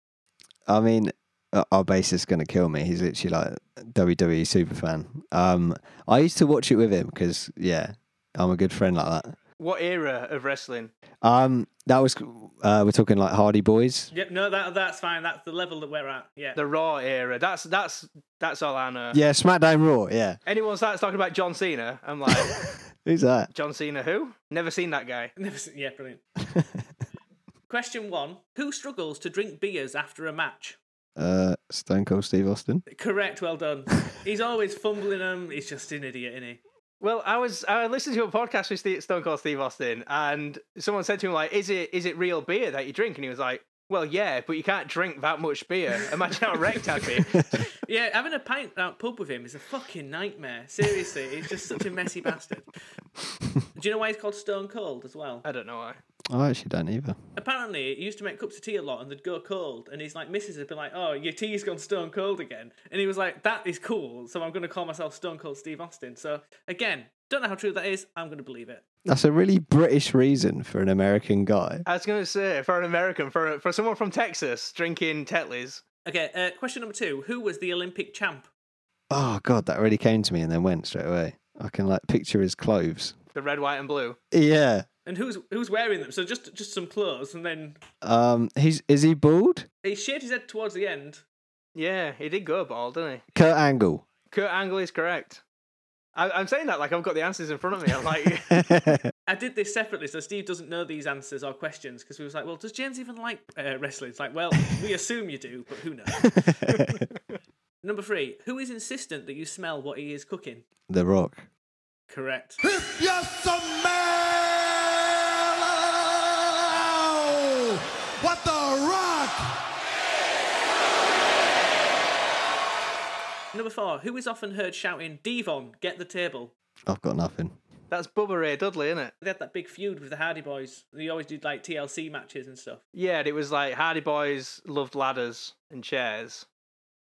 I mean, uh, our bassist's going to kill me. He's literally like a WWE super fan. Um, I used to watch it with him because, yeah, I'm a good friend like that. What era of wrestling? Um, that was uh, we're talking like Hardy Boys. Yep, no, that that's fine. That's the level that we're at. Yeah. The Raw era. That's that's that's all I know. Yeah, SmackDown Raw. Yeah, Anyone starts talking about John Cena, I'm like, who's that? John Cena who? Never seen that guy. Never seen, yeah, brilliant. Question one: Who struggles to drink beers after a match? Uh, Stone Cold Steve Austin. Correct. Well done. He's always fumbling them. He's just an idiot, isn't he? Well, I was I listened to a podcast with Steve, Stone Cold Steve Austin, and someone said to him like, "Is it is it real beer that you drink?" And he was like, "Well, yeah, but you can't drink that much beer. Imagine how wrecked I'd be." Yeah, having a pint out pub with him is a fucking nightmare. Seriously, he's just such a messy bastard. Do you know why he's called Stone Cold as well? I don't know why. I actually don't either. Apparently, he used to make cups of tea a lot and they'd go cold. And his like missus had been like, "Oh, your tea's gone stone cold again." And he was like, "That is cool." So I'm going to call myself Stone Cold Steve Austin. So again, don't know how true that is. I'm going to believe it. That's a really British reason for an American guy. I was gonna say for an American, for for someone from Texas drinking Tetleys. Okay, uh, question number two: Who was the Olympic champ? Oh god, that really came to me and then went straight away. I can like picture his clothes. The red, white, and blue. Yeah. And who's who's wearing them? So just just some clothes, and then Um, he's is he bald? he shaved his head towards the end. Yeah, he did go bald, didn't he? Kurt Angle. Kurt Angle is correct. I, I'm saying that like I've got the answers in front of me. I'm like, I did this separately, so Steve doesn't know these answers or questions because we was like, well, does James even like uh, wrestling? It's like, well, we assume you do, but who knows? Number three: Who is insistent that you smell what he is cooking? the Rock. Correct. If you smell Number four, who is often heard shouting, D-Von, get the table? I've got nothing. That's Bubba Ray Dudley, isn't it? They had that big feud with the Hardy Boys. They always did like TLC matches and stuff. Yeah, and it was like Hardy Boys loved ladders and chairs,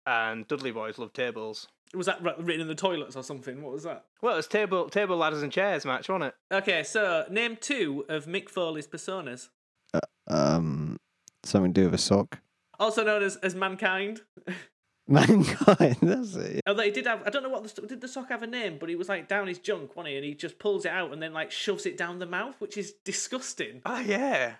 and Dudley Boys loved tables. Was that written in the toilets or something? What was that? Well, it was table table ladders and chairs match, wasn't it? Okay, so name two of Mick Foley's personas, Um, something to do with a sock. also known as, as Mankind. Mankind. That's it. Although he did have, I don't know what the st- did the sock have a name, but he was like down his junk, wasn't he? And he just pulls it out and then like shoves it down the mouth, which is disgusting. Oh yeah,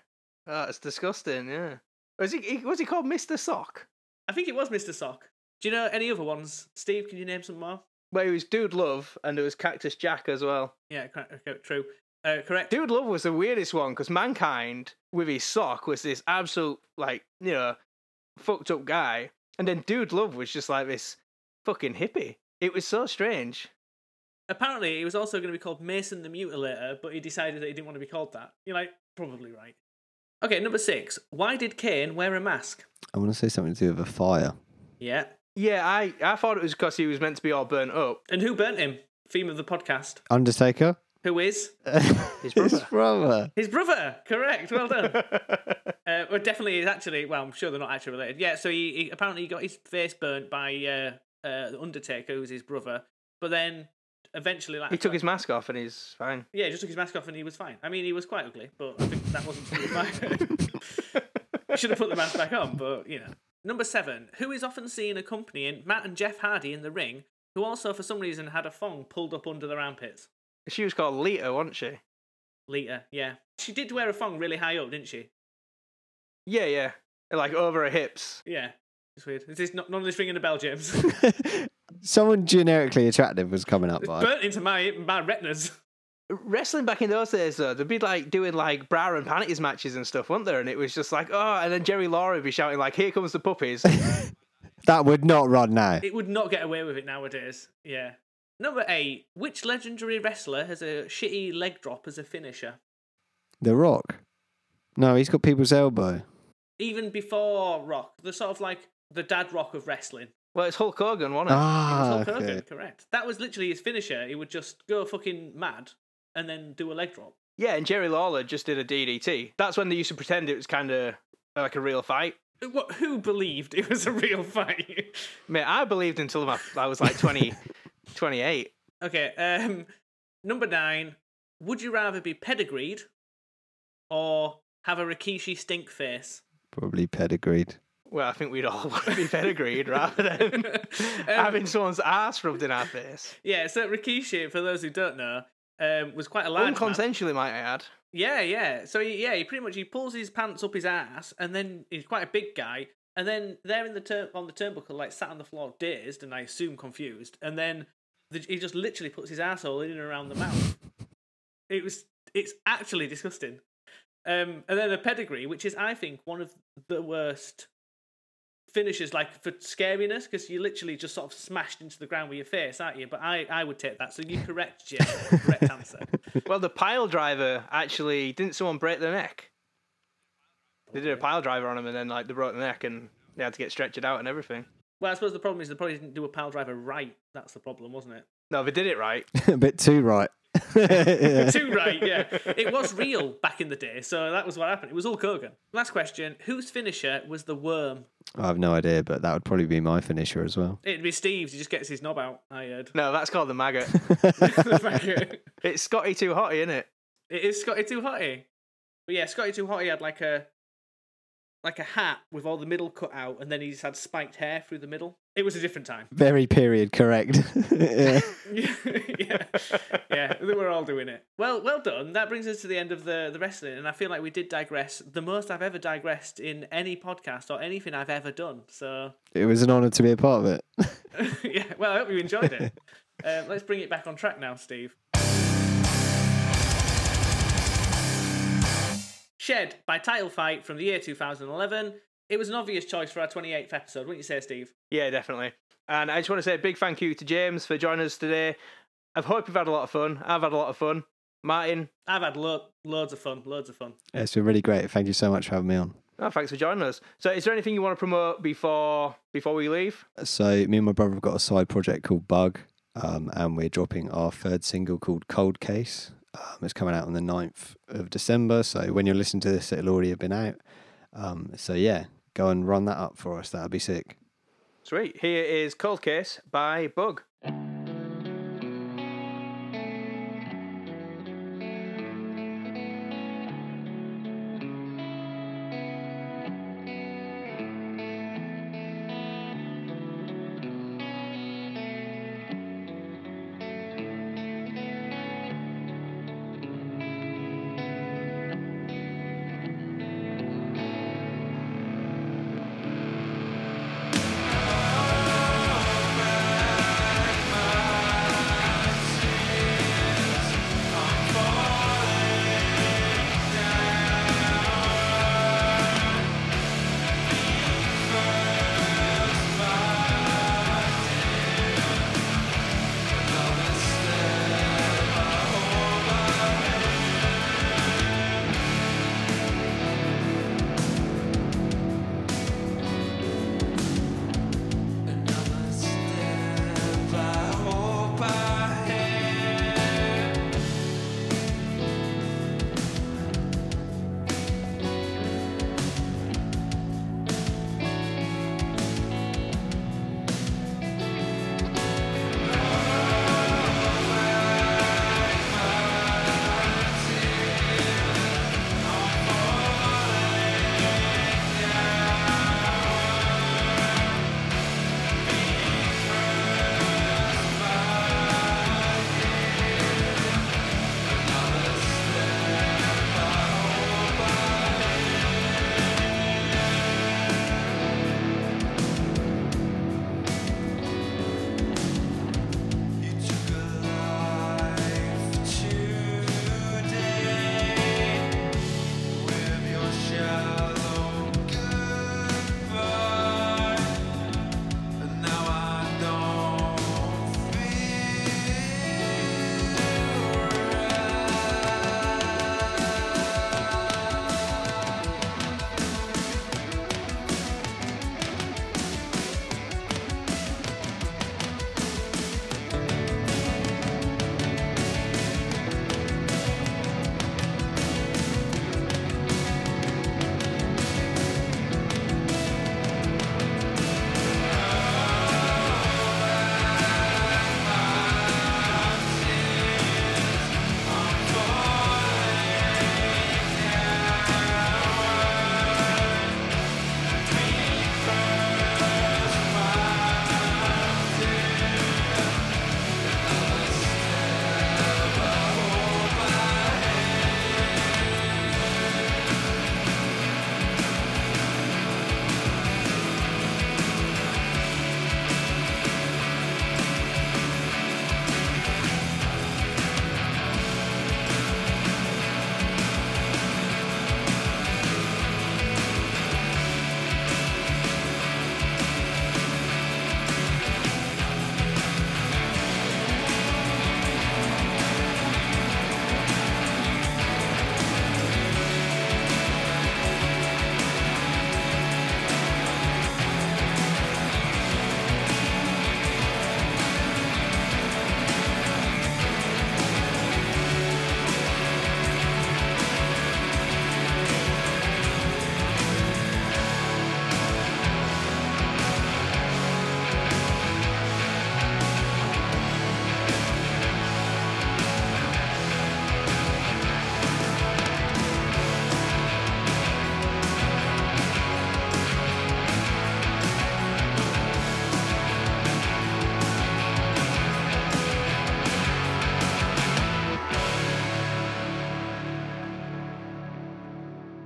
oh, it's disgusting. Yeah. Was he, he was he called Mister Sock? I think it was Mr. Sock. Do you know any other ones, Steve? Can you name some more? Well, it was Dude Love, and there was Cactus Jack as well. Yeah, true. Uh, correct. Dude Love was the weirdest one because Mankind with his sock was this absolute like you know fucked up guy, and then Dude Love was just like this fucking hippie. It was so strange. Apparently, he was also going to be called Mason the Mutilator, but he decided that he didn't want to be called that. You're like, probably right. Okay, number six. Why did Kane wear a mask? I want to say something to do with a fire. Yeah. Yeah, I I thought it was because he was meant to be all burnt up. And who burnt him? Theme of the podcast. Undertaker. Who is? His brother. brother. His brother. Correct. Well done. uh, well, definitely is actually. Well, I'm sure they're not actually related. Yeah. So he, he apparently he got his face burnt by uh, uh, the Undertaker, who's his brother. But then eventually, like he took his mask off and he's fine. yeah, he just took his mask off and he was fine. I mean, he was quite ugly, but I think that wasn't really fine. he should have put the mask back on, but you know. Number seven. Who is often seen accompanying Matt and Jeff Hardy in the ring, who also for some reason had a thong pulled up under their armpits? She was called Lita, wasn't she? Lita, yeah. She did wear a thong really high up, didn't she? Yeah, yeah, like over her hips. Yeah. It's weird. Is this not, none of this ringing a bell, James? Someone generically attractive was coming up it's by. burnt into my my retinas. Wrestling back in those days, though, they'd be like doing like bra and panties matches and stuff, weren't there? And it was just like, oh, and then Jerry Lawler would be shouting like, "Here comes the puppies." That would not run now. It would not get away with it nowadays. Yeah. Number eight. Which legendary wrestler has a shitty leg drop as a finisher? The Rock. No, he's got people's elbow. Even before Rock, the sort of like the dad rock of wrestling. well, it's Hulk Hogan, wasn't it? It was Ah, Hulk Hogan, okay. correct. That was literally his finisher. He would just go fucking mad and then do a leg drop. Yeah, and Jerry Lawler just did a DDT. That's when they used to pretend it was kind of like a real fight. What, who believed it was a real fight? Mate, I believed until I I was like 20, 28. okay, um, number nine. Would you rather be pedigreed or have a Rikishi stink face? Probably pedigreed. Well, I think we'd all want to be pedigreed rather than having someone's ass rubbed in our face. Yeah, so Rikishi, for those who don't know, um, was quite a large man. Might I add. Yeah, yeah. So he, yeah, he pretty much he pulls his pants up his ass, and then he's quite a big guy, and then they're in the turn on the turnbuckle, like sat on the floor, dazed, and I assume confused, and then the, he just literally puts his asshole in and around the mouth. It was it's actually disgusting. Um, and then a pedigree, which is I think one of the worst finishes, like for scariness, because you literally just sort of smashed into the ground with your face, aren't you? But I, I would take that. So you correct, Jim. correct answer. Well, the pile driver actually didn't someone break their neck? They did a pile driver on him, and then like they broke the neck, and they had to get stretched out and everything. Well, I suppose the problem is they probably didn't do a pile driver right. That's the problem, wasn't it? No, they did it right. a bit too right. Yeah. Too right, yeah. It was real back in the day, so that was what happened. It was all Kogan. Last question: Whose finisher was the worm? I have no idea, but that would probably be my finisher as well. It'd be Steve's. He just gets his knob out. I heard. No, that's called the maggot. it it's Scotty Too Hotty, isn't it? it? is Scotty Too Hotty. But yeah, Scotty Too Hotty had like a like a hat with all the middle cut out, and then he just had spiked hair through the middle. It was a different time. Very period correct. yeah. yeah, yeah, were all doing it. Well, well done. That brings us to the end of the the wrestling, and I feel like we did digress the most I've ever digressed in any podcast or anything I've ever done. So, It was an honour to be a part of it. yeah. Well, I hope you enjoyed it. Um, let's bring it back on track now, Steve. Shed by Title Fight from the year 2011. It was an obvious choice for our 28th episode, wouldn't you say, Steve? Yeah, definitely. And I just want to say a big thank you to James for joining us today. I hope you've had a lot of fun. I've had a lot of fun. Martin, I've had lo- loads of fun, loads of fun. It's been really great. Thank you so much for having me on. Oh, thanks for joining us. So, is there anything you want to promote before before we leave? So me and my brother have got a side project called Bug, um, and we're dropping our third single called Cold Case. Um, it's coming out on the 9th of December. So when you're listening to this, it'll already have been out. Um, so yeah, go and run that up for us. That'd be sick. Sweet. Here is Cold Case by Bug.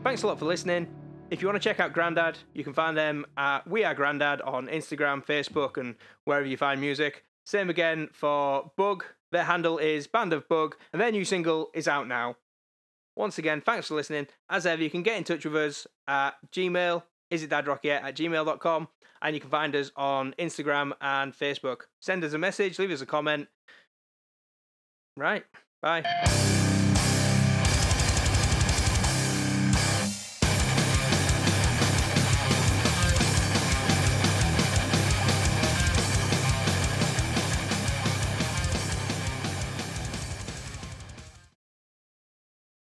Thanks a lot for listening. If you want to check out Grandad, you can find them at We Are Grandad on Instagram, Facebook, and wherever you find music. Same again for Bug. Their handle is Band of Bug, and their new single is out now. Once again, thanks for listening. As ever, you can get in touch with us at Gmail, isitdadrockyet at gmail.com, and you can find us on Instagram and Facebook. Send us a message, leave us a comment. Right, bye.